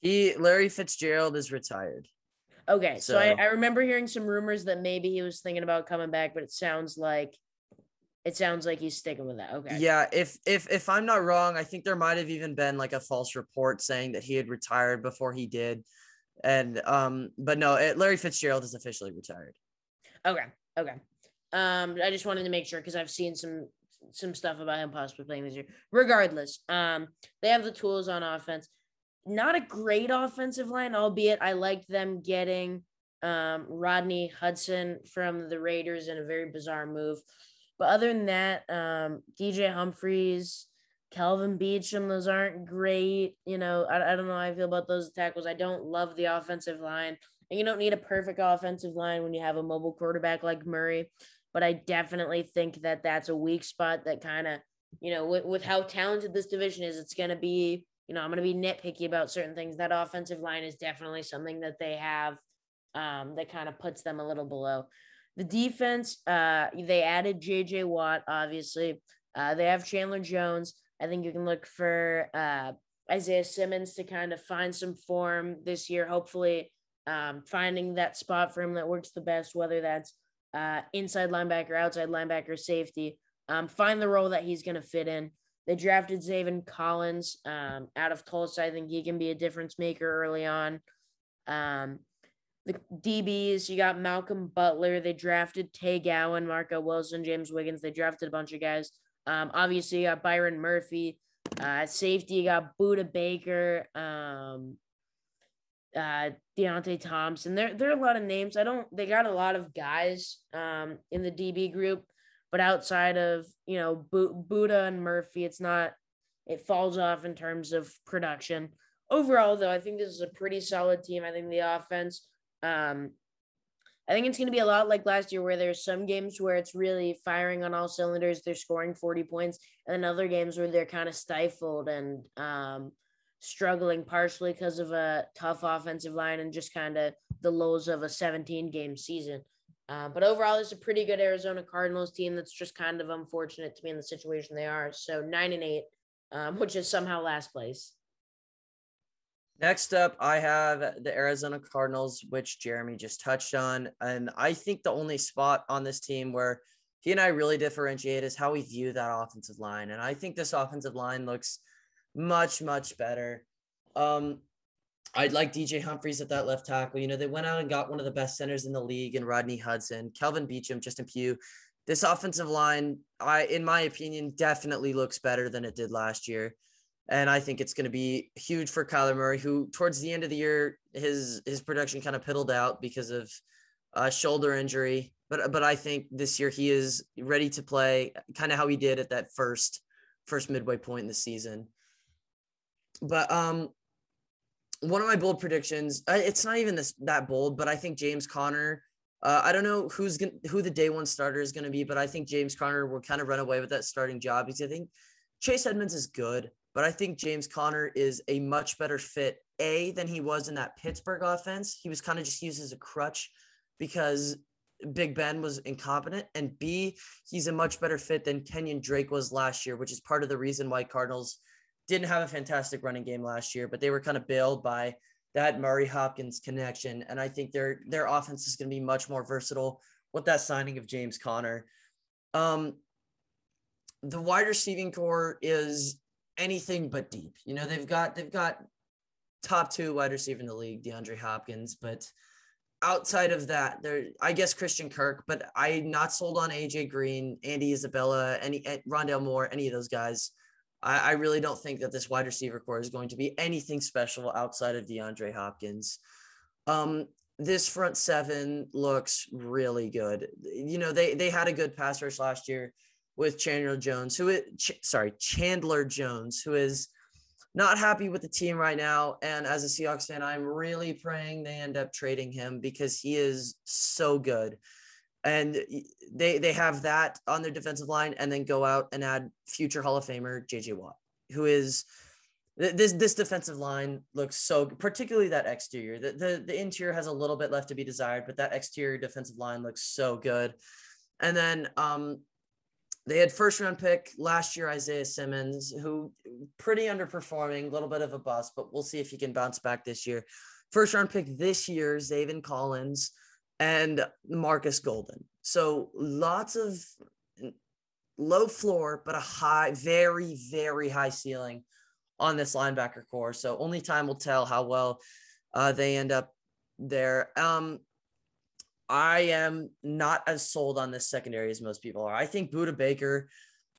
He Larry Fitzgerald is retired. Okay, so, so I, I remember hearing some rumors that maybe he was thinking about coming back, but it sounds like it sounds like he's sticking with that. Okay. Yeah, if if if I'm not wrong, I think there might have even been like a false report saying that he had retired before he did. And um but no, it, Larry Fitzgerald is officially retired. Okay. Okay. Um I just wanted to make sure cuz I've seen some some stuff about him possibly playing this year. Regardless, um they have the tools on offense. Not a great offensive line, albeit I liked them getting um Rodney Hudson from the Raiders in a very bizarre move. But other than that, um, DJ Humphries, Kelvin Beachum, those aren't great. You know, I, I don't know how I feel about those tackles. I don't love the offensive line. And you don't need a perfect offensive line when you have a mobile quarterback like Murray. But I definitely think that that's a weak spot that kind of, you know, with, with how talented this division is, it's going to be, you know, I'm going to be nitpicky about certain things. That offensive line is definitely something that they have um, that kind of puts them a little below. The defense, uh, they added JJ Watt, obviously. Uh, they have Chandler Jones. I think you can look for uh, Isaiah Simmons to kind of find some form this year, hopefully um, finding that spot for him that works the best, whether that's uh, inside linebacker, outside linebacker, safety. Um, find the role that he's going to fit in. They drafted Zaven Collins um, out of Tulsa. I think he can be a difference maker early on. Um, the DBs, you got Malcolm Butler. They drafted Tay Gowan, Marco Wilson, James Wiggins. They drafted a bunch of guys. Um, obviously, you got Byron Murphy. Uh, safety, you got Budda Baker, um, uh, Deionte Thompson. There, there are a lot of names. I don't. They got a lot of guys um, in the DB group, but outside of you know B- Budda and Murphy, it's not. It falls off in terms of production. Overall, though, I think this is a pretty solid team. I think the offense um, I think it's going to be a lot like last year, where there's some games where it's really firing on all cylinders, they're scoring 40 points, and then other games where they're kind of stifled and um, struggling partially because of a tough offensive line and just kind of the lows of a 17 game season. Uh, but overall, it's a pretty good Arizona Cardinals team that's just kind of unfortunate to be in the situation they are. So nine and eight, um, which is somehow last place. Next up, I have the Arizona Cardinals, which Jeremy just touched on. And I think the only spot on this team where he and I really differentiate is how we view that offensive line. And I think this offensive line looks much, much better. Um, I'd like DJ Humphries at that left tackle. You know, they went out and got one of the best centers in the league in Rodney Hudson, Kelvin Beachum, Justin Pugh. This offensive line, I, in my opinion, definitely looks better than it did last year. And I think it's going to be huge for Kyler Murray, who towards the end of the year, his his production kind of piddled out because of a shoulder injury. But but I think this year he is ready to play, kind of how he did at that first first midway point in the season. But um, one of my bold predictions, it's not even this that bold, but I think James Conner. Uh, I don't know who's going who the day one starter is going to be, but I think James Conner will kind of run away with that starting job because I think Chase Edmonds is good. But I think James Conner is a much better fit, A, than he was in that Pittsburgh offense. He was kind of just used as a crutch because Big Ben was incompetent, and B, he's a much better fit than Kenyon Drake was last year, which is part of the reason why Cardinals didn't have a fantastic running game last year, but they were kind of bailed by that Murray Hopkins connection. And I think their their offense is going to be much more versatile with that signing of James Conner. Um, the wide receiving corps is anything but deep. You know, they've got they've got top two wide receiver in the league, DeAndre Hopkins, but outside of that, there I guess Christian Kirk, but I'm not sold on AJ Green, Andy Isabella, any Rondale Moore, any of those guys. I, I really don't think that this wide receiver corps is going to be anything special outside of DeAndre Hopkins. Um, this front seven looks really good. You know, they they had a good pass rush last year with Chandler Jones, who is Ch- sorry, Chandler Jones, who is not happy with the team right now. And as a Seahawks fan, I'm really praying they end up trading him because he is so good. And they they have that on their defensive line, and then go out and add future Hall of Famer JJ Watt, who is this this defensive line looks so particularly that exterior. The, the the interior has a little bit left to be desired, but that exterior defensive line looks so good. And then um they had first round pick last year, Isaiah Simmons, who pretty underperforming, a little bit of a bust, but we'll see if he can bounce back this year. First round pick this year, Zaven Collins and Marcus Golden. So lots of low floor, but a high, very, very high ceiling on this linebacker corps. So only time will tell how well uh, they end up there. Um, I am not as sold on this secondary as most people are. I think Budda Baker,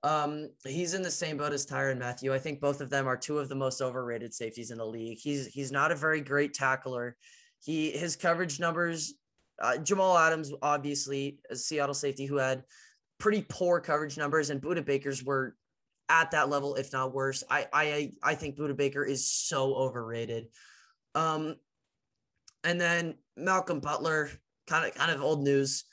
um, he's in the same boat as Tyrann Mathieu. I think both of them are two of the most overrated safeties in the league. He's he's not a very great tackler. He his coverage numbers. Uh, Jamal Adams, obviously, a Seattle safety who had pretty poor coverage numbers, and Budda Baker's were at that level, if not worse. I I I think Budda Baker is so overrated. Um, and then Malcolm Butler, kind of kind of old news.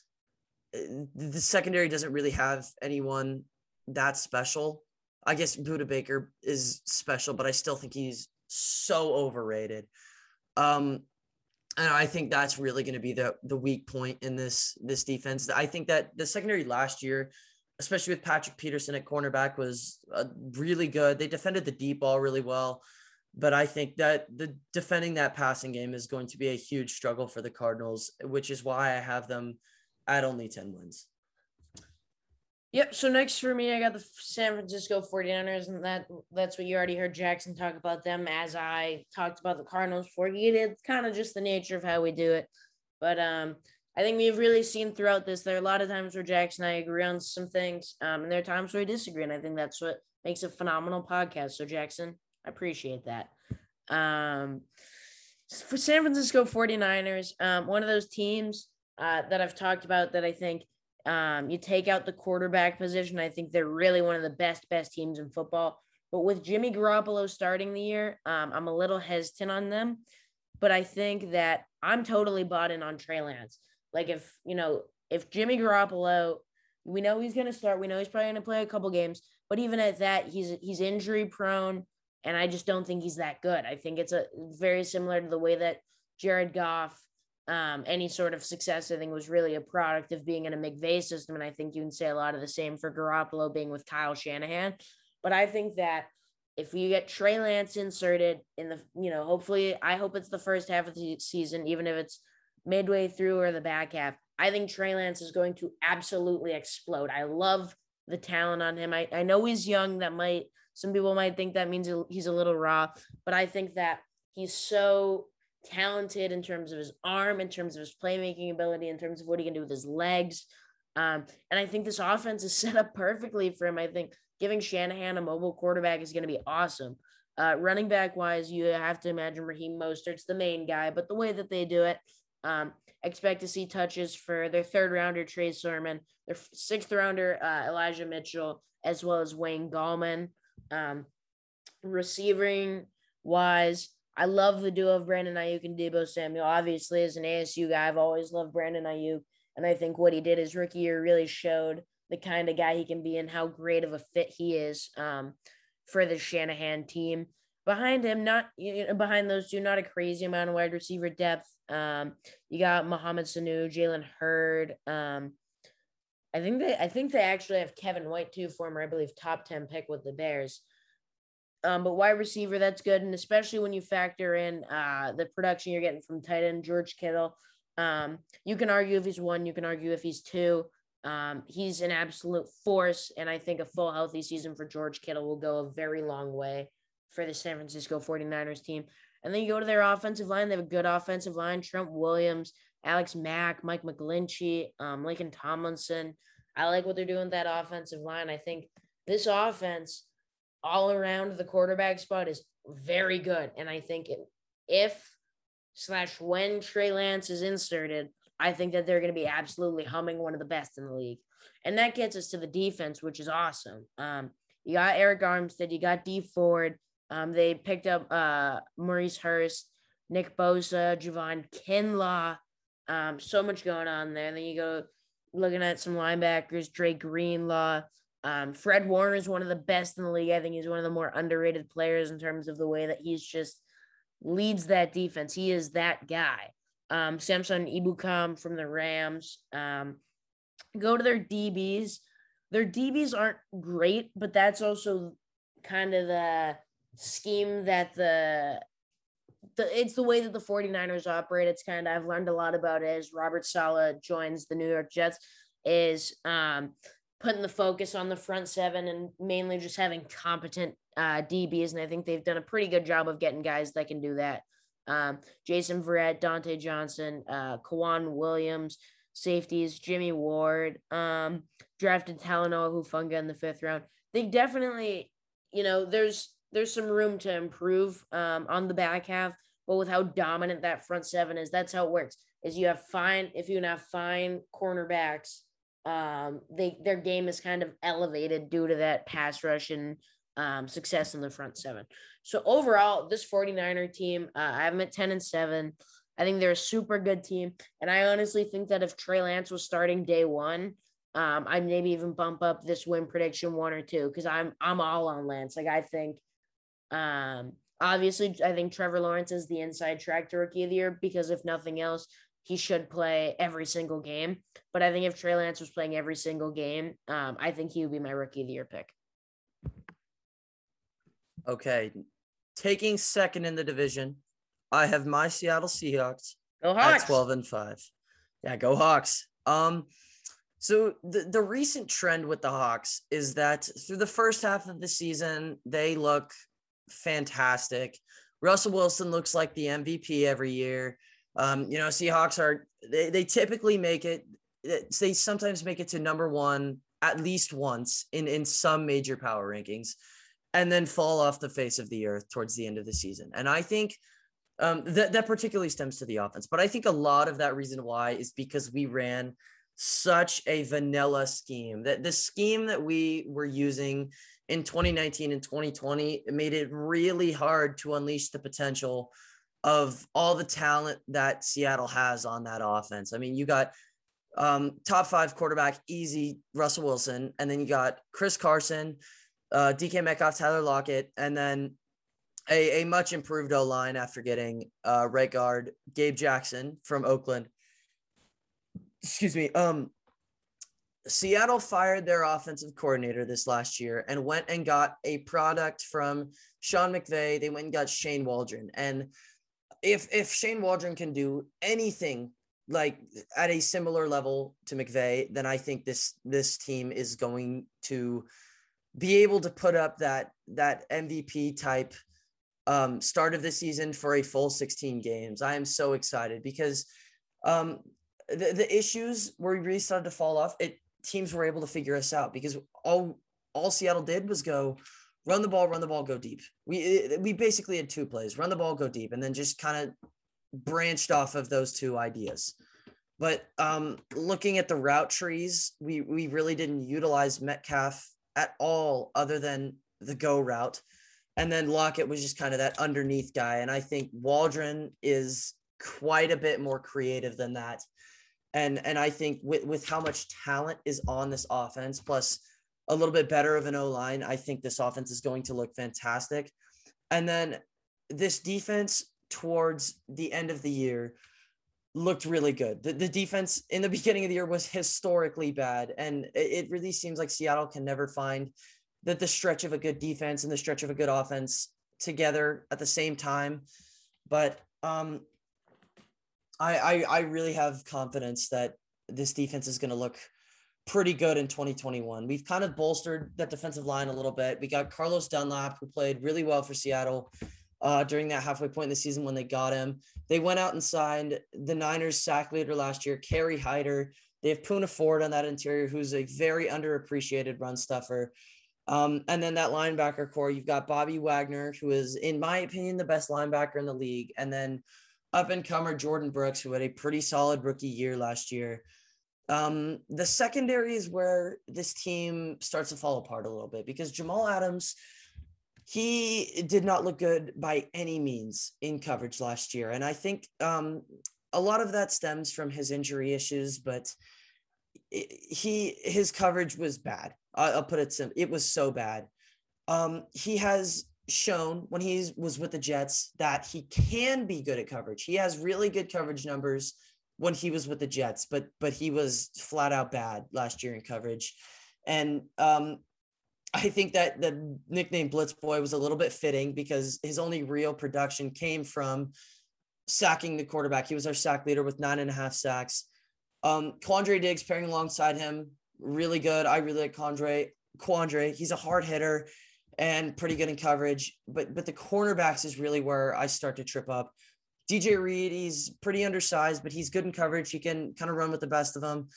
Uh, the secondary doesn't really have anyone that special. I guess Budda Baker is special, but I still think he's so overrated. Um, and I think that's really going to be the the weak point in this this defense. I think that the secondary last year, especially with Patrick Peterson at cornerback, was uh, really good. They defended the deep ball really well but I think that the defending that passing game is going to be a huge struggle for the Cardinals, which is why I have them at only 10 wins. Yep. So next for me, I got the San Francisco 49ers, and that that's what you already heard Jackson talk about them as I talked about the Cardinals for you. It's kind of just the nature of how we do it. But um, I think we've really seen throughout this, there are a lot of times where Jackson and I agree on some things, um, and there are times where we disagree. And I think that's what makes a phenomenal podcast. So Jackson, I appreciate that. Um, for San Francisco 49ers, um, one of those teams uh, that I've talked about that I think um, you take out the quarterback position. I think they're really one of the best, best teams in football. But with Jimmy Garoppolo starting the year, um, I'm a little hesitant on them. But I think that I'm totally bought in on Trey Lance. Like if, you know, if Jimmy Garoppolo, we know he's going to start, we know he's probably going to play a couple games, but even at that, he's he's injury prone. And I just don't think he's that good. I think it's a very similar to the way that Jared Goff, um, any sort of success, I think was really a product of being in a McVay system. And I think you can say a lot of the same for Garoppolo being with Kyle Shanahan. But I think that if we get Trey Lance inserted in the, you know, hopefully, I hope it's the first half of the season, even if it's midway through or the back half. I think Trey Lance is going to absolutely explode. I love the talent on him. I, I know he's young. That might some people might think that means he's a little raw, but I think that he's so talented in terms of his arm, in terms of his playmaking ability, in terms of what he can do with his legs. Um, and I think this offense is set up perfectly for him. I think giving Shanahan a mobile quarterback is going to be awesome. Uh, running back wise, you have to imagine Raheem Mostert's the main guy, but the way that they do it, um, expect to see touches for their third rounder Trey Sermon, their sixth rounder uh, Elijah Mitchell, as well as Wayne Gallman. Um, receiving wise, I love the duo of Brandon Aiyuk and Deebo Samuel. Obviously, as an ASU guy, I've always loved Brandon Aiyuk. And I think what he did his rookie year really showed the kind of guy he can be and how great of a fit he is um, for the Shanahan team. behind him, not you know, behind those two, not a crazy amount of wide receiver depth. Um, you got Mohamed Sanu, Jalen Hurd. Um, I think they I think they actually have Kevin White too, former I believe top ten pick with the Bears. Um, but wide receiver, that's good, and especially when you factor in uh, the production you're getting from tight end George Kittle. Um, you can argue if he's one, you can argue if he's two. Um, he's an absolute force, and I think a full healthy season for George Kittle will go a very long way for the San Francisco 49ers team. And then you go to their offensive line, they have a good offensive line. Trent Williams, Alex Mack, Mike McGlinchey, um, Laken Tomlinson. I like what they're doing with that offensive line. I think this offense all around the quarterback spot is very good. And I think it, if slash when Trey Lance is inserted, I think that they're going to be absolutely humming one of the best in the league. And that gets us to the defense, which is awesome. Um, you got Arik Armstead, you got Dee Ford. Um, they picked up uh, Maurice Hurst, Nick Bosa, Javon Kinlaw. Um, so much going on there. And then you go looking at some linebackers, Dre Greenlaw. Um, Fred Warner is one of the best in the league. I think he's one of the more underrated players in terms of the way that he's just leads that defense. He is that guy. Um, Samson Ebukam from the Rams. Um, go to their DBs. Their DBs aren't great, but that's also kind of the scheme that the the it's the way that the 49ers operate. It's kind of I've learned a lot about it as Robert Saleh joins the New York Jets is um putting the focus on the front seven and mainly just having competent uh, DBs. And I think they've done a pretty good job of getting guys that can do that. Um, Jason Verrett, Dontae Johnson, uh, K'Waun Williams, safeties, Jimmy Ward, um, drafted Talanoa Hufanga in the fifth round. They definitely, you know, there's there's some room to improve um, on the back half, but with how dominant that front seven is, that's how it works. Is you have fine if you have fine cornerbacks, um, they their game is kind of elevated due to that pass rush and um, success in the front seven. So overall, this 49er team, uh, I have them at 10 and 7. I think they're a super good team. And I honestly think that if Trey Lance was starting day one, um, I'd maybe even bump up this win prediction one or two because I'm I'm all on Lance. Like I think um obviously I think Trevor Lawrence is the inside track to rookie of the year because if nothing else, he should play every single game. But I think if Trey Lance was playing every single game, um, I think he would be my rookie of the year pick. Okay. Taking second in the division, I have my Seattle Seahawks Go Hawks. at 12 and 5. Yeah, go Hawks. Um so the, the recent trend with the Hawks is that through the first half of the season, they look fantastic. Russell Wilson looks like the MVP every year. Um, you know, Seahawks are they, they typically make it they sometimes make it to number one at least once in in some major power rankings and then fall off the face of the earth towards the end of the season. And I think um, that that particularly stems to the offense, but I think a lot of that reason why is because we ran such a vanilla scheme that the scheme that we were using in 2019 and 2020 made it really hard to unleash the potential of all the talent that Seattle has on that offense. I mean, you got um, top five quarterback, easy Russell Wilson, and then you got Chris Carson, uh, DK Metcalf, Tyler Lockett, and then a, a much improved O line after getting uh, right guard Gabe Jackson from Oakland. Excuse me. Um, Seattle fired their offensive coordinator this last year and went and got a product from Sean McVay. They went and got Shane Waldron. And if if Shane Waldron can do anything like at a similar level to McVay, then I think this this team is going to be able to put up that that MVP type um, start of the season for a full 16 games. I am so excited because um, the, the issues where we really started to fall off, it teams were able to figure us out because all all Seattle did was go run the ball, run the ball, go deep. We we basically had two plays: run the ball, go deep, and then just kind of branched off of those two ideas. But um, looking at the route trees, we we really didn't utilize Metcalf at all, other than the go route. And then Lockett was just kind of that underneath guy. And I think Waldron is quite a bit more creative than that. And and I think with, with how much talent is on this offense, plus a little bit better of an O line, I think this offense is going to look fantastic. And then this defense towards the end of the year looked really good. The, the defense in the beginning of the year was historically bad. And it, really seems like Seattle can never find that the stretch of a good defense and the stretch of a good offense together at the same time. But um, I, I, I really have confidence that this defense is going to look pretty good in 2021. We've kind of bolstered that defensive line a little bit. We got Carlos Dunlap, who played really well for Seattle uh, during that halfway point in the season when they got him. They went out and signed the Niners sack leader last year, Kerry Hyder. They have Poona Ford on that interior, who's a very underappreciated run stuffer. Um, and then that linebacker corps, you've got Bobby Wagner, who is, in my opinion, the best linebacker in the league. And then up and comer Jordyn Brooks, who had a pretty solid rookie year last year. Um, the secondary is where this team starts to fall apart a little bit because Jamal Adams, he did not look good by any means in coverage last year. And I think um, a lot of that stems from his injury issues, but he his coverage was bad. I'll put it simple. It was so bad. Um, he has shown when he was with the Jets that he can be good at coverage. He has really good coverage numbers when he was with the Jets, but but he was flat out bad last year in coverage. And um, I think that the nickname Blitz Boy was a little bit fitting because his only real production came from sacking the quarterback. He was our sack leader with nine and a half sacks. Um, Quandre Diggs pairing alongside him, really good. I really like Quandre. Quandre, he's a hard hitter and pretty good in coverage. But but the cornerbacks is really where I start to trip up. DJ Reed, he's pretty undersized, but he's good in coverage. He can kind of run with the best of them.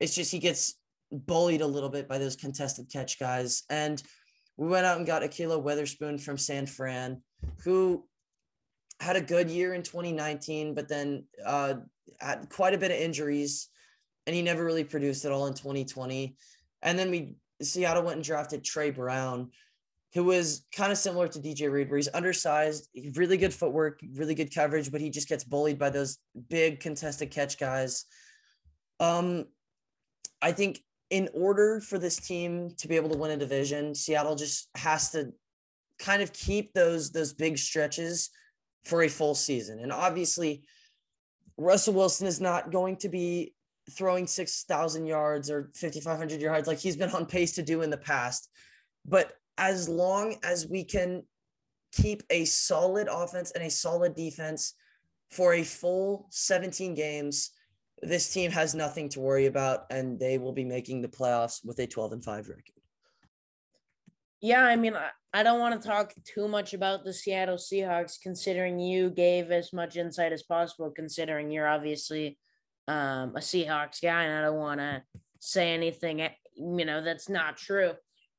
It's just he gets bullied a little bit by those contested catch guys. And we went out and got Ahkello Witherspoon from San Fran, who had a good year in 2019, but then uh, had quite a bit of injuries, and he never really produced at all in 2020. And then we Seattle went and drafted Tre Brown, who was kind of similar to DJ Reed, where he's undersized, really good footwork, really good coverage, but he just gets bullied by those big contested catch guys. Um, I think in order for this team to be able to win a division, Seattle just has to kind of keep those those big stretches for a full season. And obviously, Russell Wilson is not going to be throwing 6,000 yards or 5,500 yards like he's been on pace to do in the past. But as long as we can keep a solid offense and a solid defense for a full 17 games, this team has nothing to worry about and they will be making the playoffs with a 12 and 5 record. Yeah, I mean, I, don't want to talk too much about the Seattle Seahawks, considering you gave as much insight as possible, considering you're obviously um, a Seahawks guy, and I don't want to say anything, eh, you know, that's not true.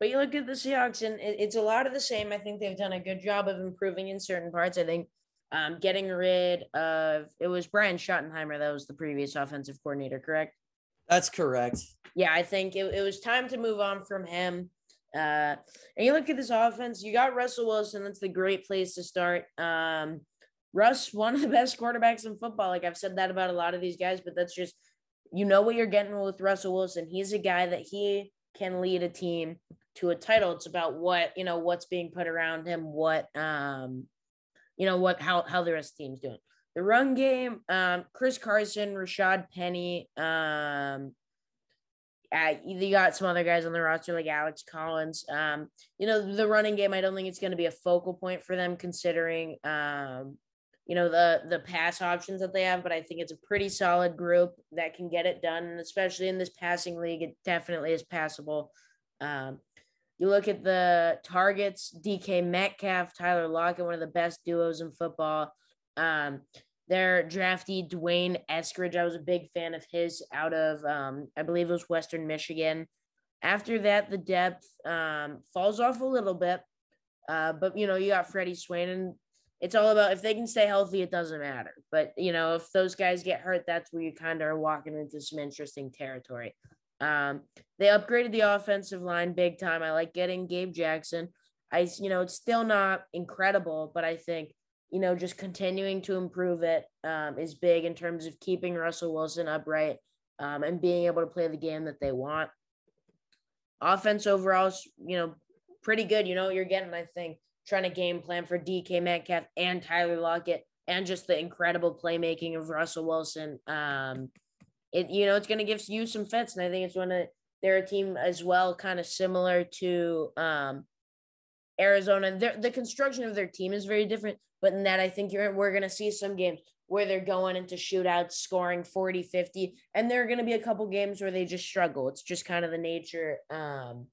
But you look at the Seahawks, and it, it's a lot of the same. I think they've done a good job of improving in certain parts. I think um, getting rid of it was Brian Schottenheimer that was the previous offensive coordinator, correct? That's correct. Yeah, I think it, it was time to move on from him. Uh, and you look at this offense, you got Russell Wilson. That's the great place to start. Um, Russ, one of the best quarterbacks in football. Like I've said that about a lot of these guys, but that's just you know what you're getting with Russell Wilson. He's a guy that he can lead a team to a title. It's about what, you know, what's being put around him, what um, you know, what how how the rest of the team's doing. The run game, um, Chris Carson, Rashaad Penny, um, uh, you got some other guys on the roster like Alex Collins. Um, you know, the running game, I don't think it's going to be a focal point for them considering, um, you know, the the pass options that they have. But I think it's a pretty solid group that can get it done, and especially in this passing league, it definitely is passable. Um, you look at the targets, DK Metcalf, Tyler Lockett, one of the best duos in football. Um, their draftee D'Wayne Eskridge, I was a big fan of his out of, um, I believe it was Western Michigan. After that, the depth um, falls off a little bit. Uh, but, you know, you got Freddie Swain, and it's all about if they can stay healthy, it doesn't matter. But, you know, if those guys get hurt, that's where you kind of are walking into some interesting territory. Um, they upgraded the offensive line big time. I like getting Gabe Jackson. I, you know, it's still not incredible, but I think, you know, just continuing to improve it um, is big in terms of keeping Russell Wilson upright um, and being able to play the game that they want. Offense overall is, you know, pretty good. You know what you're getting, I think. Trying to game plan for DK Metcalf and Tyler Lockett and just the incredible playmaking of Russell Wilson. Um, it you know it's going to give you some fits, and I think it's one of they're a team as well, kind of similar to um, Arizona. They're, the construction of their team is very different, but in that I think you're we're going to see some games where they're going into shootouts, scoring 40, 50, and there are going to be a couple games where they just struggle. It's just kind of the nature, um,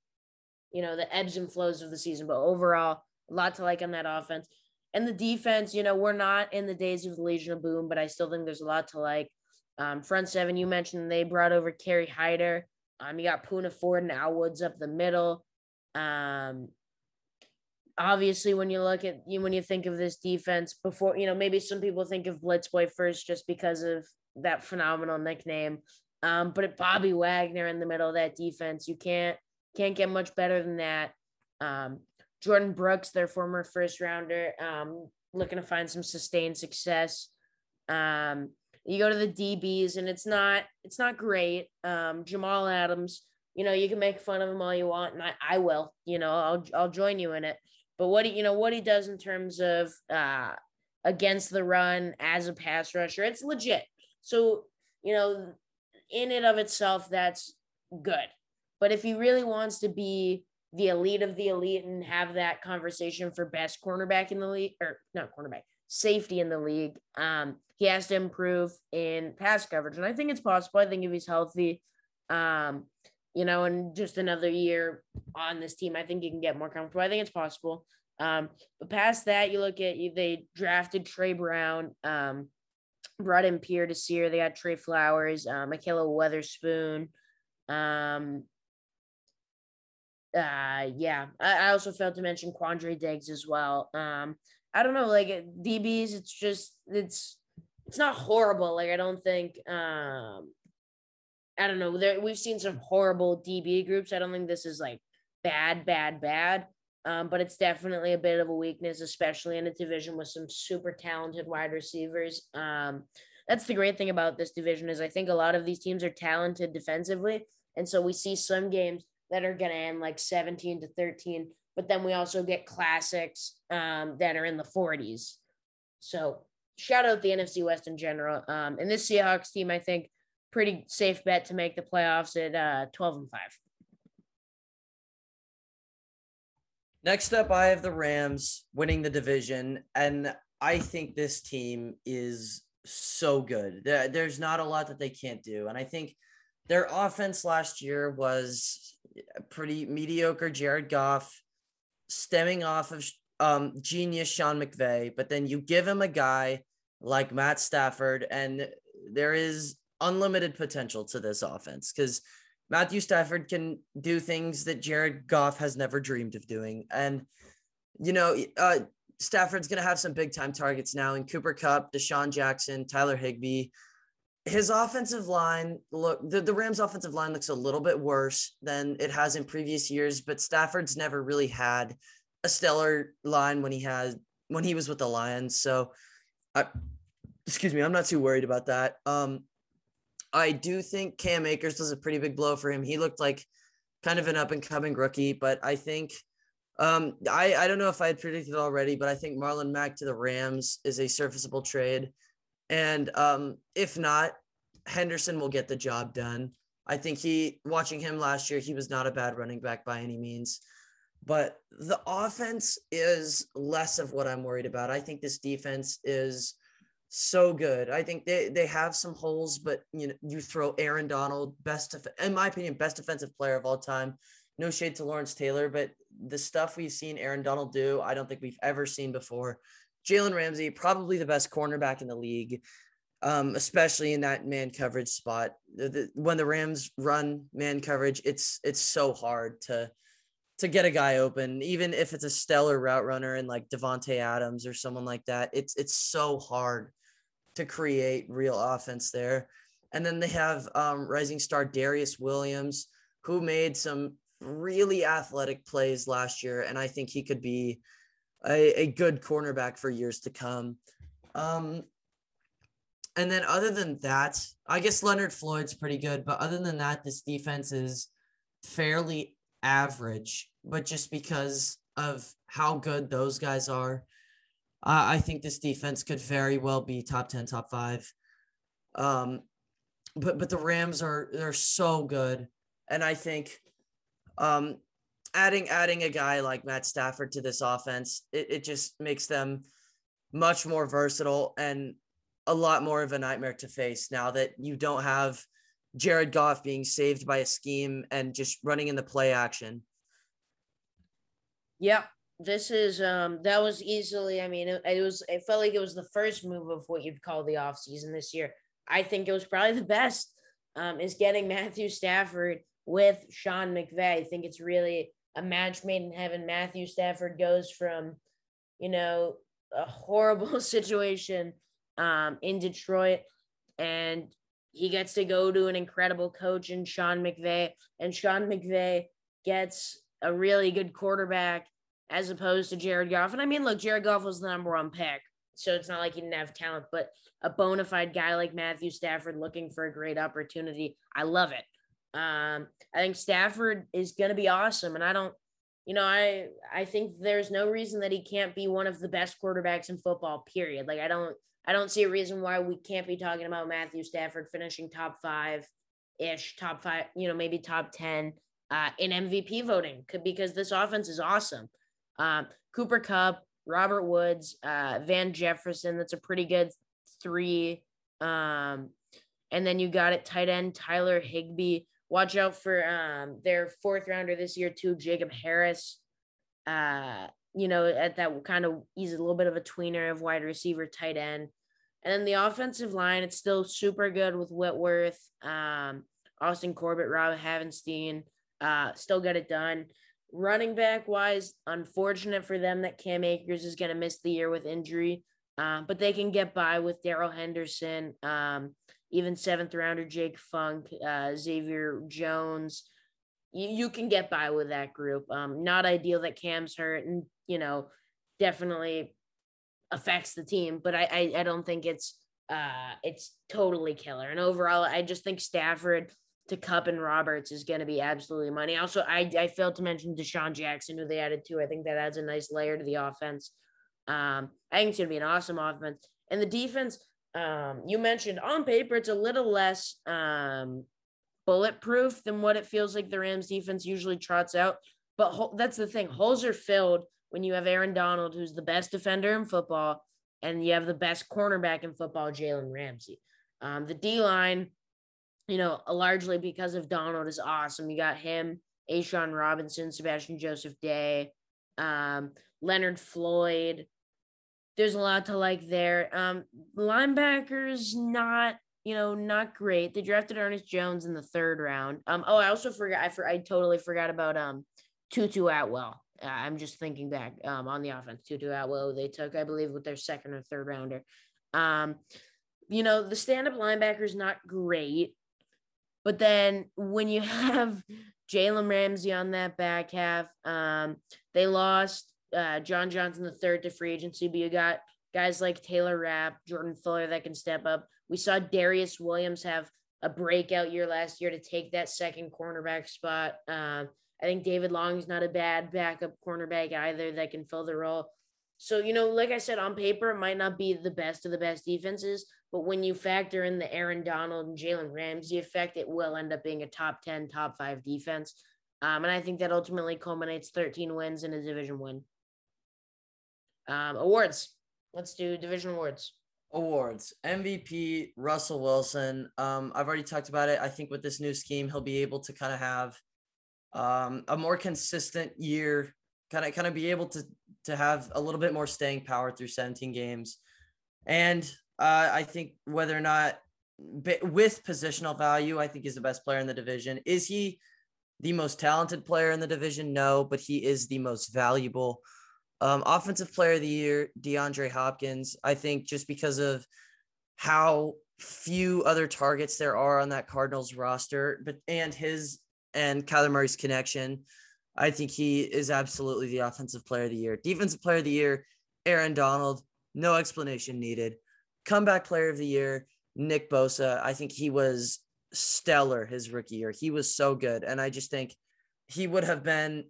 you know, the ebbs and flows of the season. But overall, a lot to like on that offense. And the defense, you know, we're not in the days of the Legion of Boom, but I still think there's a lot to like. Um, front seven, you mentioned they brought over Kerry Hyder. Um, you got Poona Ford and Al Woods up the middle. Um, obviously, when you look at you when you think of this defense, before you know, maybe some people think of Blitzboy first just because of that phenomenal nickname. Um, but Bobby Wagner in the middle of that defense, you can't can't get much better than that. Um, Jordyn Brooks, their former first rounder, um, looking to find some sustained success. Um, you go to the DBs, and it's not it's not great. Um, Jamal Adams, you know, you can make fun of him all you want, and I, I will. You know, I'll I'll join you in it. But what he, you know, what he does in terms of uh, against the run as a pass rusher, it's legit. So you know, in and of itself, that's good. But if he really wants to be the elite of the elite and have that conversation for best cornerback in the league or not cornerback safety in the league um he has to improve in pass coverage. And i think it's possible. I think if he's healthy um you know and just another year on this team i think he can get more comfortable. I think it's possible. Um but past that you look at they drafted Tre Brown um brought in Pierre Desir. They got Tre Flowers um Ahkello Witherspoon um uh yeah I, I also failed to mention Quandre Diggs as well um I don't know like DBs it's just it's it's not horrible like I don't think um I don't know there we've seen some horrible DB groups I don't think this is like bad bad bad um but it's definitely a bit of a weakness especially in a division with some super talented wide receivers um that's the great thing about this division is I think a lot of these teams are talented defensively and so we see some games that are going to end like 17 to 13. But then we also get classics um, that are in the 40s. So shout out the NFC West in general. Um, and this Seahawks team, I think, pretty safe bet to make the playoffs at uh, 12 and 5. Next up, I have the Rams winning the division. And I think this team is so good. There's not a lot that they can't do. And I think their offense last year was pretty mediocre Jared Goff, stemming off of um, genius Sean McVay, but then you give him a guy like Matt Stafford, and there is unlimited potential to this offense because Matthew Stafford can do things that Jared Goff has never dreamed of doing. And, you know, uh, Stafford's going to have some big time targets now in Cooper Kupp, DeSean Jackson, Tyler Higbee his offensive line look the, the Rams offensive line looks a little bit worse than it has in previous years, but Stafford's never really had a stellar line when he had when he was with the Lions. So I excuse me, I'm not too worried about that. Um I do think Cam Akers was a pretty big blow for him. He looked like kind of an up and coming rookie, but I think um I I don't know if I had predicted already, but I think Marlon Mack to the Rams is a serviceable trade. And um, if not, Henderson will get the job done. I think he, watching him last year, he was not a bad running back by any means. But the offense is less of what I'm worried about. I think this defense is so good. I think they, they have some holes, but you know, you throw Aaron Donald, best, in my opinion, best defensive player of all time. No shade to Lawrence Taylor, but the stuff we've seen Aaron Donald do, I don't think we've ever seen before. Jalen Ramsey, probably the best cornerback in the league, um, especially in that man coverage spot. The, the, when the Rams run man coverage, it's it's so hard to to get a guy open, even if it's a stellar route runner and like Davante Adams or someone like that. It's it's so hard to create real offense there. And then they have um, rising star Darious Williams, who made some really athletic plays last year, and I think he could be a, a good cornerback for years to come. Um, and then other than that, I guess Leonard Floyd's pretty good, but other than that, this defense is fairly average, but just because of how good those guys are, I think this defense could very well be top 10, top five. Um, but but the Rams are they're so good. And I think um adding adding a guy like Matt Stafford to this offense, it, it just makes them much more versatile and a lot more of a nightmare to face now that you don't have Jared Goff being saved by a scheme and just running in the play action. Yep. This is um that was easily I mean it, it was it felt like it was the first move of what you'd call the offseason this year. I think it was probably the best um is getting Matthew Stafford with Sean McVay. I think it's really a match made in heaven. Matthew Stafford goes from, you know, a horrible situation um, in Detroit, and he gets to go to an incredible coach in Sean McVay, and Sean McVay gets a really good quarterback as opposed to Jared Goff. And I mean, look, Jared Goff was the number one pick, so it's not like he didn't have talent, but a bona fide guy like Matthew Stafford looking for a great opportunity. I love it. Um, I think Stafford is going to be awesome, and I don't, you know, I I think there's no reason that he can't be one of the best quarterbacks in football. Period. Like I don't I don't see a reason why we can't be talking about Matthew Stafford finishing top five ish, top five, you know, maybe top ten uh, in MVP voting, because this offense is awesome. Um, Cooper Kupp, Robert Woods, uh, Van Jefferson. That's a pretty good three. Um, and then you got it tight end Tyler Higbee watch out for um, their fourth rounder this year too, Jacob Harris. Uh, you know, at that kind of he's a little bit of a tweener of wide receiver, tight end. And then the offensive line, it's still super good with Whitworth, um, Austin Corbett, Rob Havenstein, uh, still got it done. Running back wise, unfortunate for them that Cam Akers is going to miss the year with injury, um, but they can get by with Darrell Henderson. Um, even seventh rounder Jake Funk, uh, Xavier Jones. You, you can get by with that group. Um, not ideal that Cam's hurt, and you know, definitely affects the team. But I, I, I don't think it's uh, it's totally killer. And overall, I just think Stafford to Kupp and Roberts is going to be absolutely money. Also, I, I failed to mention DeSean Jackson, who they added to. I think that adds a nice layer to the offense. Um, I think it's going to be an awesome offense. And the defense, um, you mentioned on paper it's a little less um, bulletproof than what it feels like the Rams defense usually trots out. But ho- that's the thing. Holes are filled when you have Aaron Donald, who's the best defender in football, and you have the best cornerback in football, Jalen Ramsey. Um, the D line, you know, largely because of Donald is awesome. You got him, A'Shawn Robinson, Sebastian Joseph Day, um, Leonard Floyd, there's a lot to like there. Um, linebackers not you know not great. They drafted Ernest Jones in the third round. Um, oh, I also forgot. I for, I totally forgot about um Tutu Atwell. Uh, I'm just thinking back um on the offense. Tutu Atwell they took I believe with their second or third rounder. Um, you know the stand up linebacker is not great, but then when you have Jalen Ramsey on that back half, um, they lost uh, John Johnson the third to free agency, but you got guys like Taylor Rapp, Jordan Fuller that can step up. We saw Darious Williams have a breakout year last year to take that second cornerback spot. Uh, I think David Long is not a bad backup cornerback either that can fill the role. So, you know, like I said, on paper, it might not be the best of the best defenses, but when you factor in the Aaron Donald and Jalen Ramsey effect, it will end up being a top 10, top five defense. Um, and I think that ultimately culminates 13 wins in a division win. Um, awards. Let's do division awards. Awards. MVP Russell Wilson. Um, I've already talked about it. I think with this new scheme, he'll be able to kind of have um, a more consistent year, kind of kind of be able to to have a little bit more staying power through 17 games. And uh, I think whether or not with positional value, I think he's the best player in the division. Is he the most talented player in the division? No, but he is the most valuable. Um, offensive player of the year, DeAndre Hopkins. I think just because of how few other targets there are on that Cardinals roster, but and his and Kyler Murray's connection, I think he is absolutely the offensive player of the year. Defensive player of the year, Aaron Donald. No explanation needed. Comeback player of the year, Nick Bosa. I think he was stellar his rookie year. He was so good. And I just think he would have been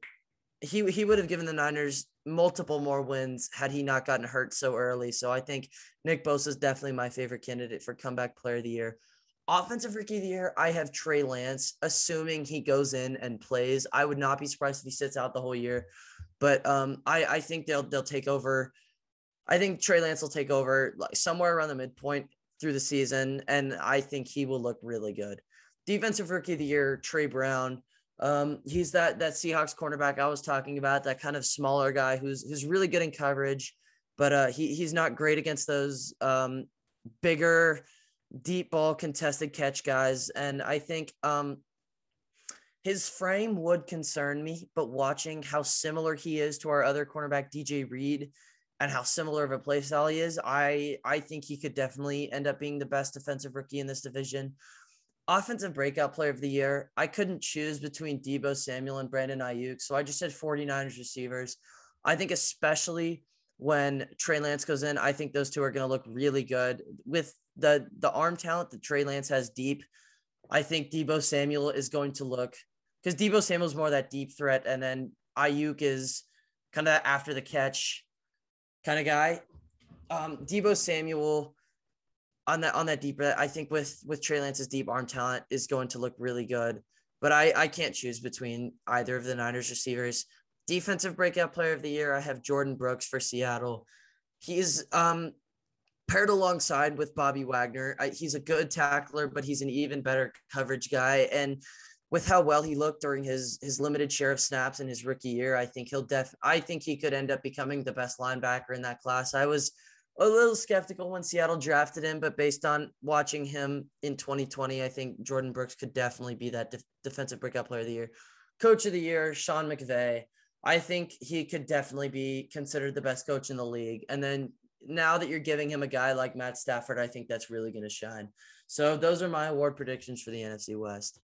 he he would have given the Niners multiple more wins had he not gotten hurt so early. So I think Nick Bosa is definitely my favorite candidate for comeback player of the year. Offensive rookie of the year, I have Trey Lance, assuming he goes in and plays. I would not be surprised if he sits out the whole year, but um, I I think they'll they'll take over. I think Trey Lance will take over like somewhere around the midpoint through the season, and I think he will look really good. Defensive rookie of the year, Trey Brown. Um, he's that that Seahawks cornerback I was talking about, that kind of smaller guy who's who's really good in coverage, but uh, he he's not great against those um, bigger, deep ball contested catch guys. And I think um, his frame would concern me, but watching how similar he is to our other cornerback DJ Reed and how similar of a play style he is, I I think he could definitely end up being the best defensive rookie in this division offensive breakout player of the year, I couldn't choose between Deebo Samuel and Brandon Aiyuk. So I just said 49ers receivers. I think especially when Trey Lance goes in, I think those two are going to look really good with the the arm talent that Trey Lance has deep. I think Deebo Samuel is going to look because Deebo Samuel is more that deep threat, and then Aiyuk is kind of after the catch kind of guy. Um, Deebo Samuel on that on that deeper, I think with with Trey Lance's deep arm talent is going to look really good. But I I can't choose between either of the Niners receivers. Defensive breakout player of the year, I have Jordyn Brooks for Seattle. He's um paired alongside with Bobby Wagner. I, he's a good tackler, but he's an even better coverage guy. And with how well he looked during his his limited share of snaps in his rookie year, I think he'll def I think he could end up becoming the best linebacker in that class. I was a little skeptical when Seattle drafted him, but based on watching him in 2020, I think Jordyn Brooks could definitely be that def- defensive breakout player of the year. Coach of the year, Sean McVay. I think he could definitely be considered the best coach in the league. And then now that you're giving him a guy like Matt Stafford, I think that's really going to shine. So those are my award predictions for the NFC West.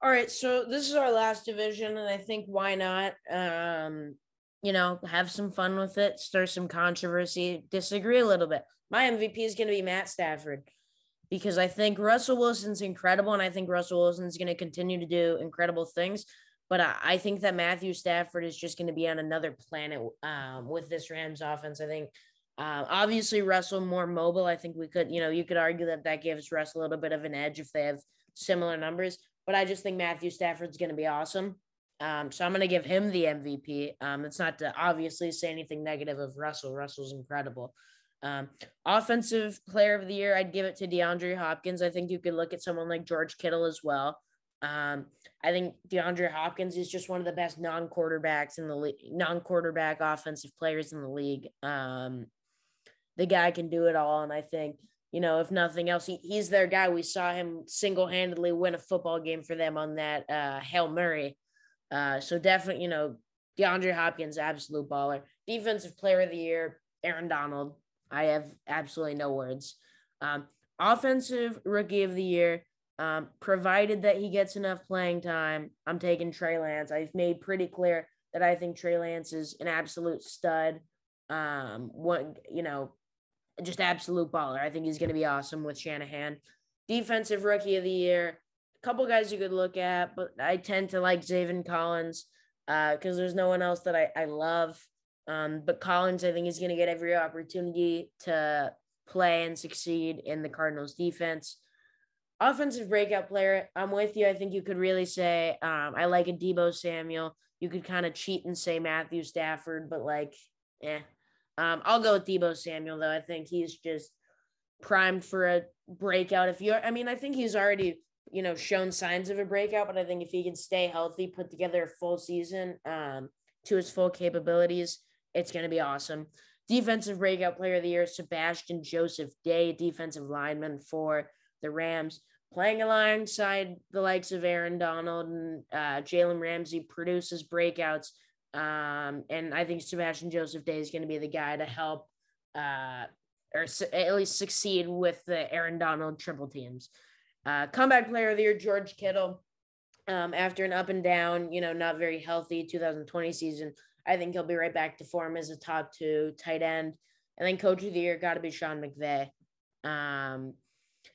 All right, so this is our last division, and I think why not? Um, you know, have some fun with it, stir some controversy, disagree a little bit. My MVP is going to be Matt Stafford because I think Russell Wilson's incredible and I think Russell Wilson's going to continue to do incredible things. But I, think that Matthew Stafford is just going to be on another planet um, with this Rams offense. I think uh, obviously Russell more mobile. I think we could, you know, you could argue that that gives Russ a little bit of an edge if they have similar numbers. But I just think Matthew Stafford's going to be awesome. Um, so I'm going to give him the MVP. Um, it's not to obviously say anything negative of Russell. Russell's incredible. Um, offensive player of the year, I'd give it to DeAndre Hopkins. I think you could look at someone like George Kittle as well. Um, I think DeAndre Hopkins is just one of the best non-quarterbacks in the league, non-quarterback offensive players in the league. Um, the guy can do it all, and I think you know if nothing else, he, he's their guy. We saw him single-handedly win a football game for them on that uh, hail mary uh, so definitely, you know, DeAndre Hopkins, absolute baller. Defensive player of the year, Aaron Donald. I have absolutely no words. Um, offensive rookie of the year, um, provided that he gets enough playing time, I'm taking Trey Lance. I've made pretty clear that I think Trey Lance is an absolute stud. Um, one, you know, just absolute baller. I think he's going to be awesome with Shanahan. Defensive rookie of the year, couple guys you could look at, but I tend to like Zaven Collins because uh, there's no one else that I, I love. Um, but Collins, I think, is going to get every opportunity to play and succeed in the Cardinals defense. Offensive breakout player, I'm with you. I think you could really say um, I like a Deebo Samuel. You could kind of cheat and say Matthew Stafford, but like, eh. Um, I'll go with Deebo Samuel though. I think he's just primed for a breakout. If you're, I mean, I think he's already you know, shown signs of a breakout, but I think if he can stay healthy, put together a full season um, to his full capabilities, it's going to be awesome. Defensive breakout player of the year, Sebastian Joseph Day, defensive lineman for the Rams, playing alongside the likes of Aaron Donald and uh, Jalen Ramsey, produces breakouts. Um, and I think Sebastian Joseph Day is going to be the guy to help uh, or su- at least succeed with the Aaron Donald triple teams. Uh, comeback player of the year, George Kittle. Um, after an up and down, you know, not very healthy 2020 season, I think he'll be right back to form as a top two tight end. And then coach of the year got to be Sean McVay. Um,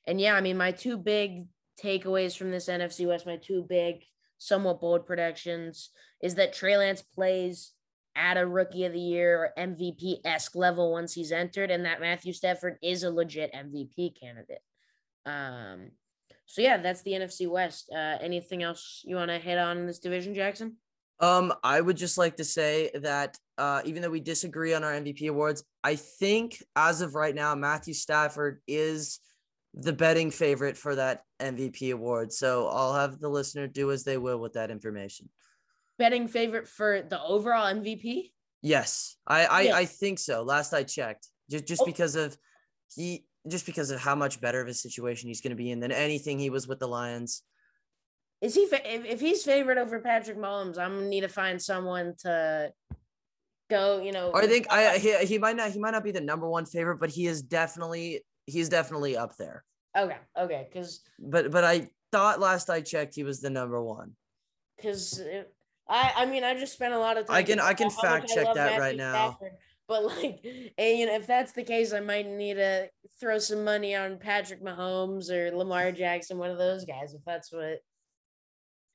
and yeah, I mean, my two big takeaways from this NFC West, my two big somewhat bold predictions is that Trey Lance plays at a rookie of the year or MVP esque level once he's entered, and that Matthew Stafford is a legit MVP candidate. Um, so yeah, that's the NFC West. Uh, anything else you want to hit on in this division, Jackson? Um, I would just like to say that uh, even though we disagree on our MVP awards, I think as of right now, Matthew Stafford is the betting favorite for that MVP award. So I'll have the listener do as they will with that information. Betting favorite for the overall MVP? Yes, I I, Yeah. I think so. Last I checked, just just Oh. because of he just because of how much better of a situation he's going to be in than anything he was with the Lions. Is he if, if he's favorite over Patrick Mahomes? I'm gonna need to find someone to go. You know, I think I he, he might not he might not be the number one favorite, but he is definitely he's definitely up there. okay, okay, because But but I thought last I checked he was the number one. because I I mean I just spent a lot of time. I can- I can about how much fact check that right now. Stafford, But like, and, you know, if that's the case, I might need to throw some money on Patrick Mahomes or Lamar Jackson, one of those guys. If that's what, if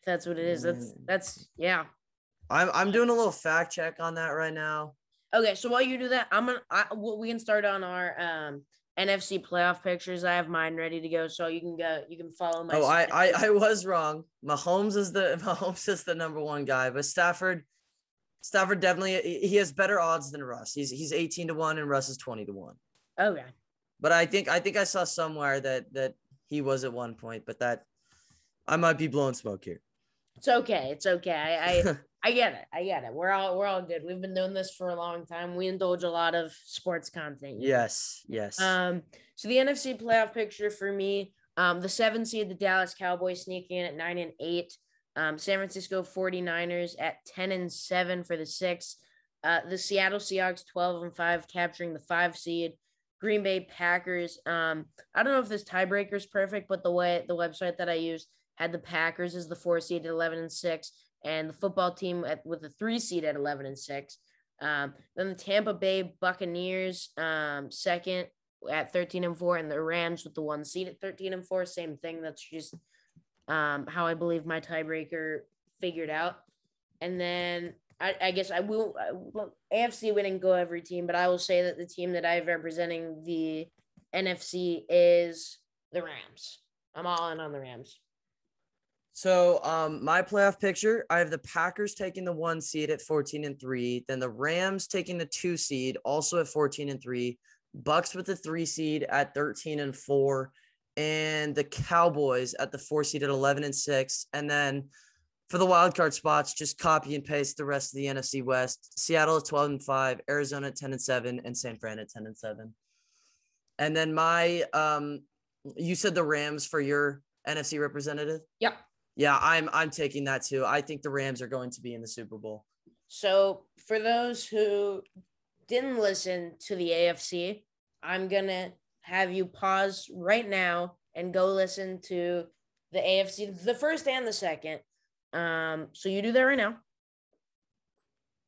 that's what it is. That's that's yeah. I'm I'm doing a little fact check on that right now. Okay, so while you do that, I'm gonna I, well, we can start on our um NFC playoff pictures. I have mine ready to go, so you can go. You can follow my. Oh, I, I. I was wrong. Mahomes is the Mahomes is the number one guy, but Stafford Stafford definitely he has better odds than Russ. He's he's 18 to 1 and Russ is 20 to 1. okay. But I think I think I saw somewhere that that he was at one point, but that I might be blowing smoke here. It's okay. It's okay. I, I I get it. I get it. We're all we're all good. We've been doing this for a long time. We indulge a lot of sports content. know. yes, yes. Um. So the NFC playoff picture for me, um, the seven seed, the Dallas Cowboys sneaking in at nine and eight. Um, San Francisco 49ers at 10 and 7 for the six. Uh, the Seattle Seahawks 12 and 5 capturing the five seed. Green Bay Packers. Um, I don't know if this tiebreaker is perfect, but the way the website that I used had the Packers as the four seed at 11 and 6, and the football team at, with the three seed at 11 and 6. Um, then the Tampa Bay Buccaneers, um, second at 13 and 4, and the Rams with the one seed at 13 and 4. Same thing. That's just um, how I believe my tiebreaker figured out. And then I, I guess I will. Well, AFC we didn't go every team, but I will say that the team that I have representing the NFC is the Rams. I'm all in on the Rams. So um my playoff picture, I have the Packers taking the one seed at 14 and 3, then the Rams taking the two seed also at 14 and 3, Bucs with the three seed at 13 and 4, and the Cowboys at the four seed at 11 and 6. And then for the wild card spots, just copy and paste the rest of the NFC West. Seattle at 12 and 5, Arizona at 10 and 7, and San Fran at 10 and 7. And then my um you said the Rams for your NFC representative? Yep. Yeah, I'm I'm taking that too. I think the Rams are going to be in the Super Bowl. So for those who didn't listen to the AFC, I'm gonna have you pause right now and go listen to the AFC, the first and the second. Um, so you do that right now.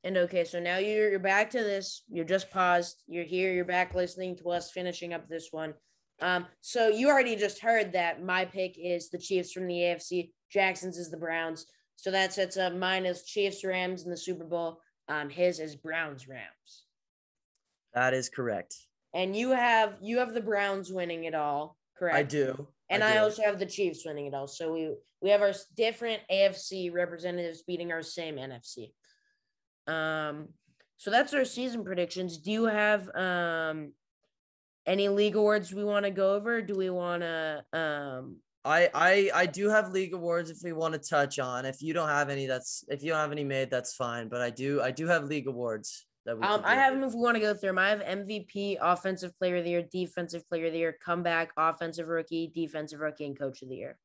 And okay, so now you're you're back to this. You're just paused. You're here. You're back listening to us finishing up this one. Um, so you already just heard that my pick is the Chiefs from the AFC. Jackson's is the Browns. So that sets up mine is Chiefs Rams in the Super Bowl. Um, his is Browns Rams. That is correct. And you have you have the Browns winning it all, correct? I do. And I, do. also have the Chiefs winning it all. So we we have our different AFC representatives beating our same NFC. Um, so that's our season predictions. Do you have um any league awards we want to go over? Do we want to um I I I do have league awards if we want to touch on. If you don't have any, that's if you don't have any made, that's fine. But I do I do have league awards. Um, I have them if we want to go through them. I have MVP, Offensive Player of the Year, Defensive Player of the Year, Comeback, Offensive Rookie, Defensive Rookie, and Coach of the Year.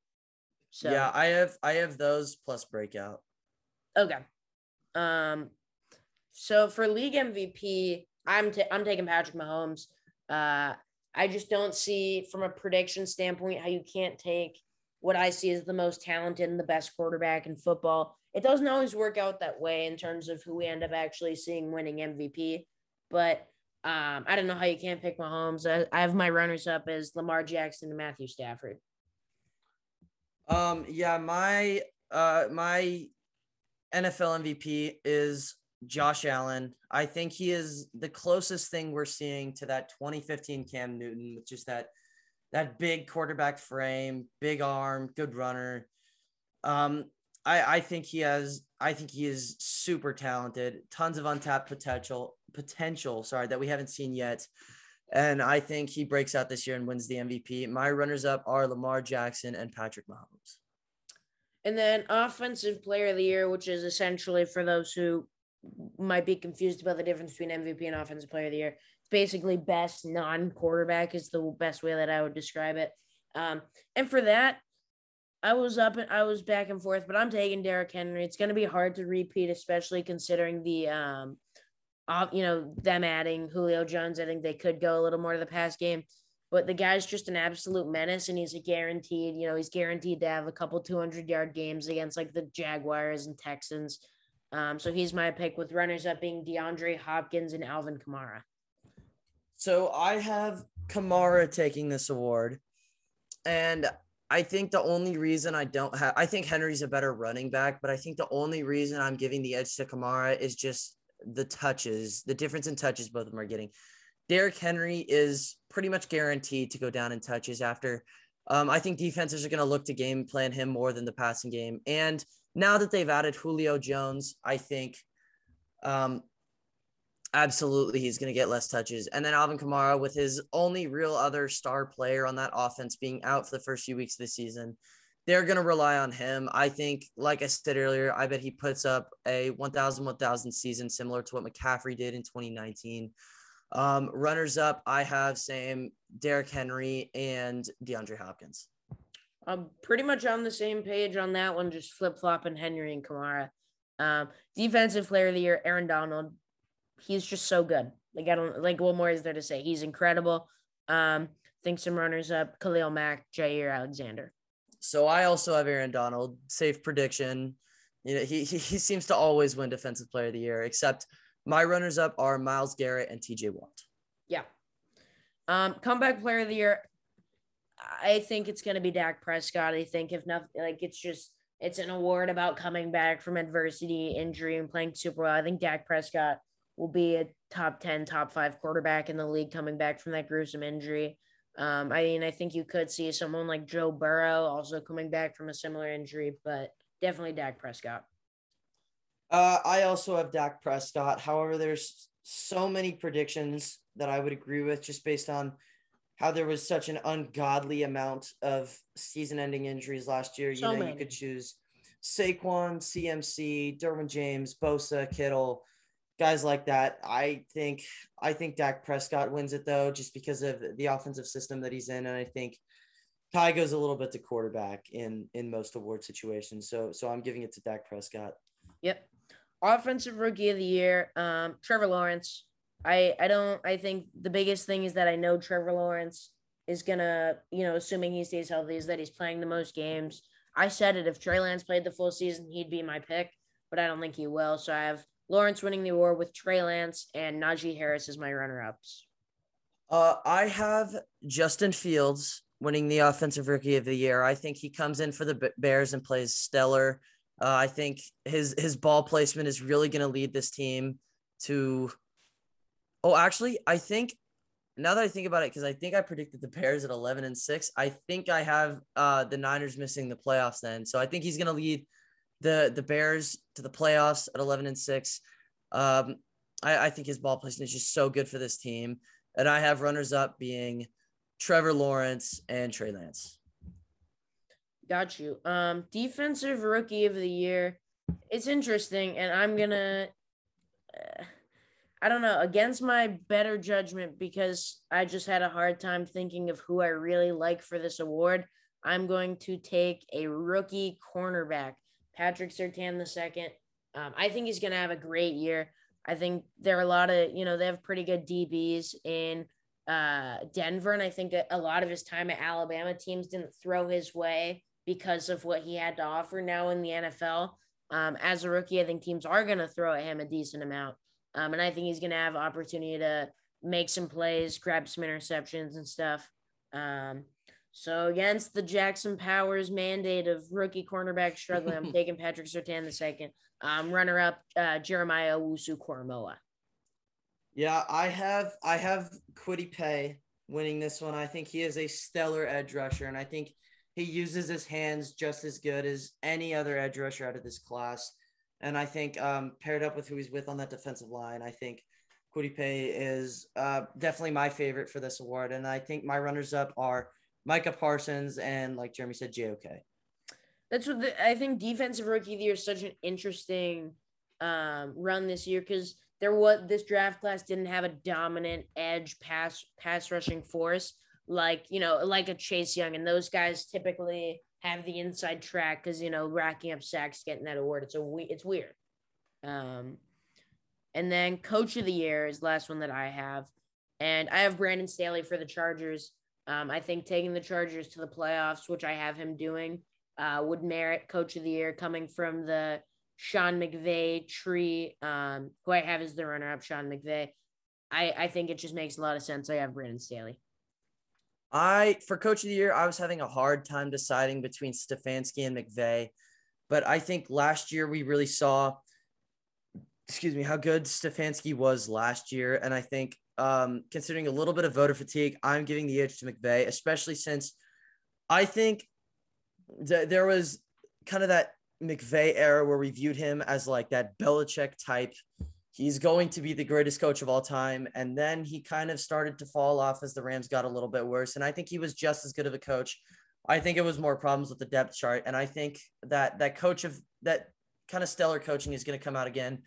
So Yeah, I have I have those plus breakout. okay. Um, so for league MVP, I'm ta- I'm taking Patrick Mahomes. Uh, I just don't see from a prediction standpoint how you can't take what I see as the most talented and the best quarterback in football. It doesn't always work out that way in terms of who we end up actually seeing winning MVP, but um, I don't know how you can't pick Mahomes. I, I have my runners up as Lamar Jackson and Matthew Stafford. Um, yeah, my uh, my NFL MVP is Josh Allen. I think he is the closest thing we're seeing to that 2015 Cam Newton, with just that that big quarterback frame, big arm, good runner. Um, I, I think he has I think he is super talented, tons of untapped potential potential, sorry, that we haven't seen yet. And I think he breaks out this year and wins the MVP. My runners up are Lamar Jackson and Patrick Mahomes. And then offensive player of the year, which is essentially for those who might be confused about the difference between MVP and offensive player of the year. Basically, best non-quarterback is the best way that I would describe it. Um, and for that, I was up and I was back and forth, but I'm taking Derrick Henry. It's going to be hard to repeat, especially considering the, um, you know, them adding Julio Jones. I think they could go a little more to the pass game, but the guy's just an absolute menace, and he's a guaranteed. You know, he's guaranteed to have a couple 200 yard games against like the Jaguars and Texans. Um, so he's my pick with runners up being DeAndre Hopkins and Alvin Kamara. So I have Kamara taking this award. And I think the only reason I don't have, I think Henry's a better running back, but I think the only reason I'm giving the edge to Kamara is just the touches, the difference in touches both of them are getting. Derrick Henry is pretty much guaranteed to go down in touches after. Um, I think defenses are going to look to game plan him more than the passing game. And now that they've added Julio Jones, I think um, absolutely he's going to get less touches. And then Alvin Kamara, with his only real other star player on that offense being out for the first few weeks of the season, they're going to rely on him. I think, like I said earlier, I bet he puts up a 1,000 1,000 season similar to what McCaffrey did in 2019. Um, runners up, I have same Derrick Henry and DeAndre Hopkins. I'm pretty much on the same page on that one, just flip flopping Henry and Kamara. Um, defensive player of the year, Aaron Donald. He's just so good. Like I don't like what more is there to say? He's incredible. Um, think some runners up, Khalil Mack, Jaire Alexander. So I also have Aaron Donald. Safe prediction. You know, he, he he seems to always win defensive player of the year, except my runners up are Myles Garrett and TJ Watt. Yeah. Um, comeback player of the year, I think it's going to be Dak Prescott. I think if nothing, like it's just it's an award about coming back from adversity, injury, and playing super well. I think Dak Prescott will be a top ten, top five quarterback in the league coming back from that gruesome injury. Um, I mean, I think you could see someone like Joe Burrow also coming back from a similar injury, but definitely Dak Prescott. Uh, I also have Dak Prescott. However, there's so many predictions that I would agree with just based on how there was such an ungodly amount of season-ending injuries last year. So you know, many. you could choose Saquon, CMC, Derwin James, Bosa, Kittle, guys like that. I think I think Dak Prescott wins it though, just because of the offensive system that he's in, and I think Ty goes a little bit to quarterback in in most award situations. So so I'm giving it to Dak Prescott. Yep. Offensive rookie of the year, um, Trevor Lawrence. I I don't I think the biggest thing is that I know Trevor Lawrence is gonna, you know, assuming he stays healthy, is that he's playing the most games. I said it if Trey Lance played the full season, he'd be my pick, but I don't think he will. So I have Lawrence winning the award with Trey Lance and Najee Harris as my runner-ups. Uh, I have Justin Fields winning the offensive rookie of the year. I think he comes in for the Bears and plays stellar. Uh, I think his his ball placement is really going to lead this team to Oh, actually, I think now that I think about it, because I think I predicted the Bears at 11 and 6, I think I have uh, the Niners missing the playoffs then. So I think he's going to lead the the Bears to the playoffs at 11 and 6. Um, I, I think his ball placement is just so good for this team. And I have runners up being Trevor Lawrence and Trey Lance. Got you. Um, defensive rookie of the year. It's interesting, and I'm gonna. Uh, I don't know, against my better judgment, because I just had a hard time thinking of who I really like for this award. I'm going to take a rookie cornerback, Patrick Surtain the second. Um, I think he's going to have a great year. I think there are a lot of, you know, they have pretty good DBs in uh, Denver. And I think a lot of his time at Alabama teams didn't throw his way because of what he had to offer now in the NFL. Um, as a rookie, I think teams are going to throw at him a decent amount. Um, and I think he's going to have opportunity to make some plays, grab some interceptions and stuff. Um, So against the Jackson Powers mandate of rookie cornerback struggling, I'm taking Patrick Surtain the second. Um, runner up uh, Jeremiah Owusu Koramoah. Yeah, I have I have Kwity Paye winning this one. I think he is a stellar edge rusher, and I think he uses his hands just as good as any other edge rusher out of this class. And I think um, paired up with who he's with on that defensive line, I think Kwity Paye is uh, definitely my favorite for this award. And I think my runners up are Micah Parsons and, like Jeremy said, JOK. That's what the, I think defensive rookie of the year is such an interesting um, run this year because there was this draft class didn't have a dominant edge pass pass rushing force like you know like a Chase Young and those guys typically have the inside track because you know racking up sacks getting that award. It's a it's weird. Um and then coach of the year is the last one that I have and I have Brandon Staley for the Chargers um I think taking the Chargers to the playoffs which I have him doing uh would merit coach of the year coming from the Sean McVay tree, um, who I have as the runner up, Sean McVay. I, I think it just makes a lot of sense. I have Brandon Staley. I for coach of the year, I was having a hard time deciding between Stefanski and McVay, but I think last year we really saw, excuse me, how good Stefanski was last year, and I think um, considering a little bit of voter fatigue, I'm giving the edge to McVay, especially since I think th- there was kind of that McVay era where we viewed him as like that Belichick type. He's going to be the greatest coach of all time. And then he kind of started to fall off as the Rams got a little bit worse. And I think he was just as good of a coach. I think it was more problems with the depth chart. And I think that that coach of that kind of stellar coaching is going to come out again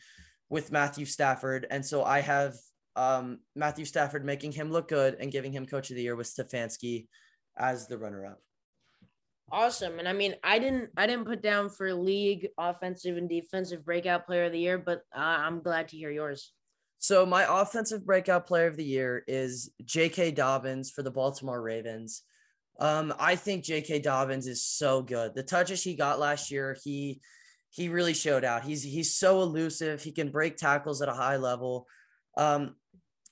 with Matthew Stafford. And so I have um, Matthew Stafford making him look good and giving him coach of the year with Stefanski as the runner up. Awesome. And I mean, I didn't I didn't put down for league offensive and defensive breakout player of the year, but uh, I'm glad to hear yours. So my offensive breakout player of the year is J.K. Dobbins for the Baltimore Ravens. Um, I think J.K. Dobbins is so good. The touches he got last year, he he really showed out. He's he's so elusive. He can break tackles at a high level. Um,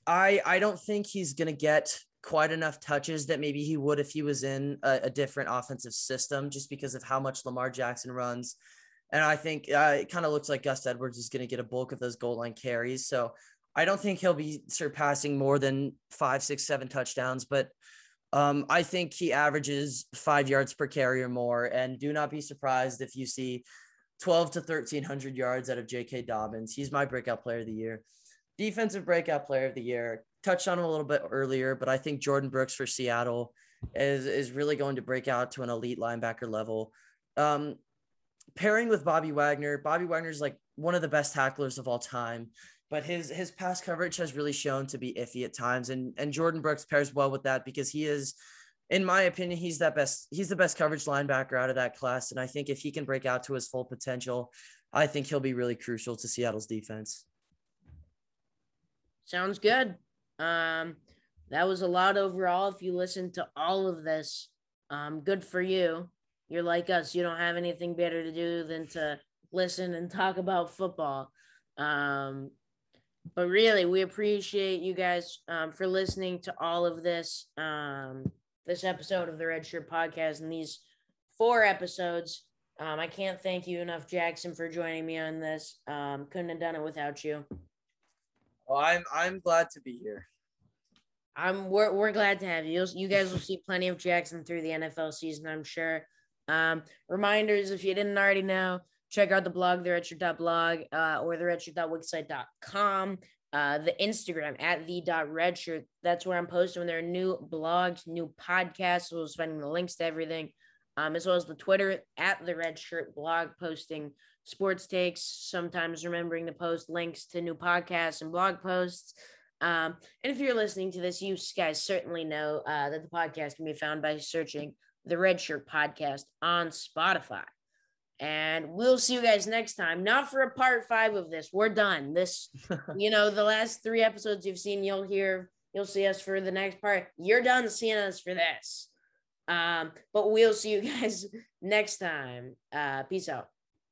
I I don't think he's gonna get quite enough touches that maybe he would if he was in a, a different offensive system, just because of how much Lamar Jackson runs. And I think uh, it kind of looks like Gus Edwards is going to get a bulk of those goal line carries. So I don't think he'll be surpassing more than five, six, seven touchdowns, but um, I think he averages five yards per carry or more. And do not be surprised if you see 12 to 1300 yards out of J.K. Dobbins. He's my breakout player of the year. Defensive breakout player of the year touched on a little bit earlier, but I think Jordyn Brooks for Seattle is is really going to break out to an elite linebacker level. Um, pairing with Bobby Wagner, Bobby Wagner is like one of the best tacklers of all time, but his his pass coverage has really shown to be iffy at times, and and Jordyn Brooks pairs well with that because he is. In my opinion, he's that best. He's the best coverage linebacker out of that class, and I think if he can break out to his full potential, I think he'll be really crucial to Seattle's defense. Sounds good. Um, that was a lot overall. If you listen to all of this, um, good for you. You're like us. You don't have anything better to do than to listen and talk about football. Um, but really, we appreciate you guys um, for listening to all of this um, this episode of the Red Shirt Podcast and these four episodes. Um, I can't thank you enough, Jackson, for joining me on this. Um, couldn't have done it without you. Well, I'm I'm glad to be here. I'm we're, we're glad to have you. You guys will see plenty of Jackson through the NFL season, I'm sure. Um, reminders if you didn't already know, check out the blog, the redshirt.blog, uh, or the redshirt.wixsite.com. Uh, the Instagram at the dot redshirt. That's where I'm posting when there are new blogs, new podcasts. We'll spending the links to everything, um, as well as the Twitter at the redshirt blog, posting sports takes. Sometimes remembering to post links to new podcasts and blog posts. Um, and if you're listening to this, you guys certainly know uh, that the podcast can be found by searching the Red Shirt Podcast on Spotify. And we'll see you guys next time. Not for a part five of this. We're done. This, you know, the last three episodes you've seen, you'll hear, you'll see us for the next part. You're done seeing us for this. Um, but we'll see you guys next time. Uh, peace out.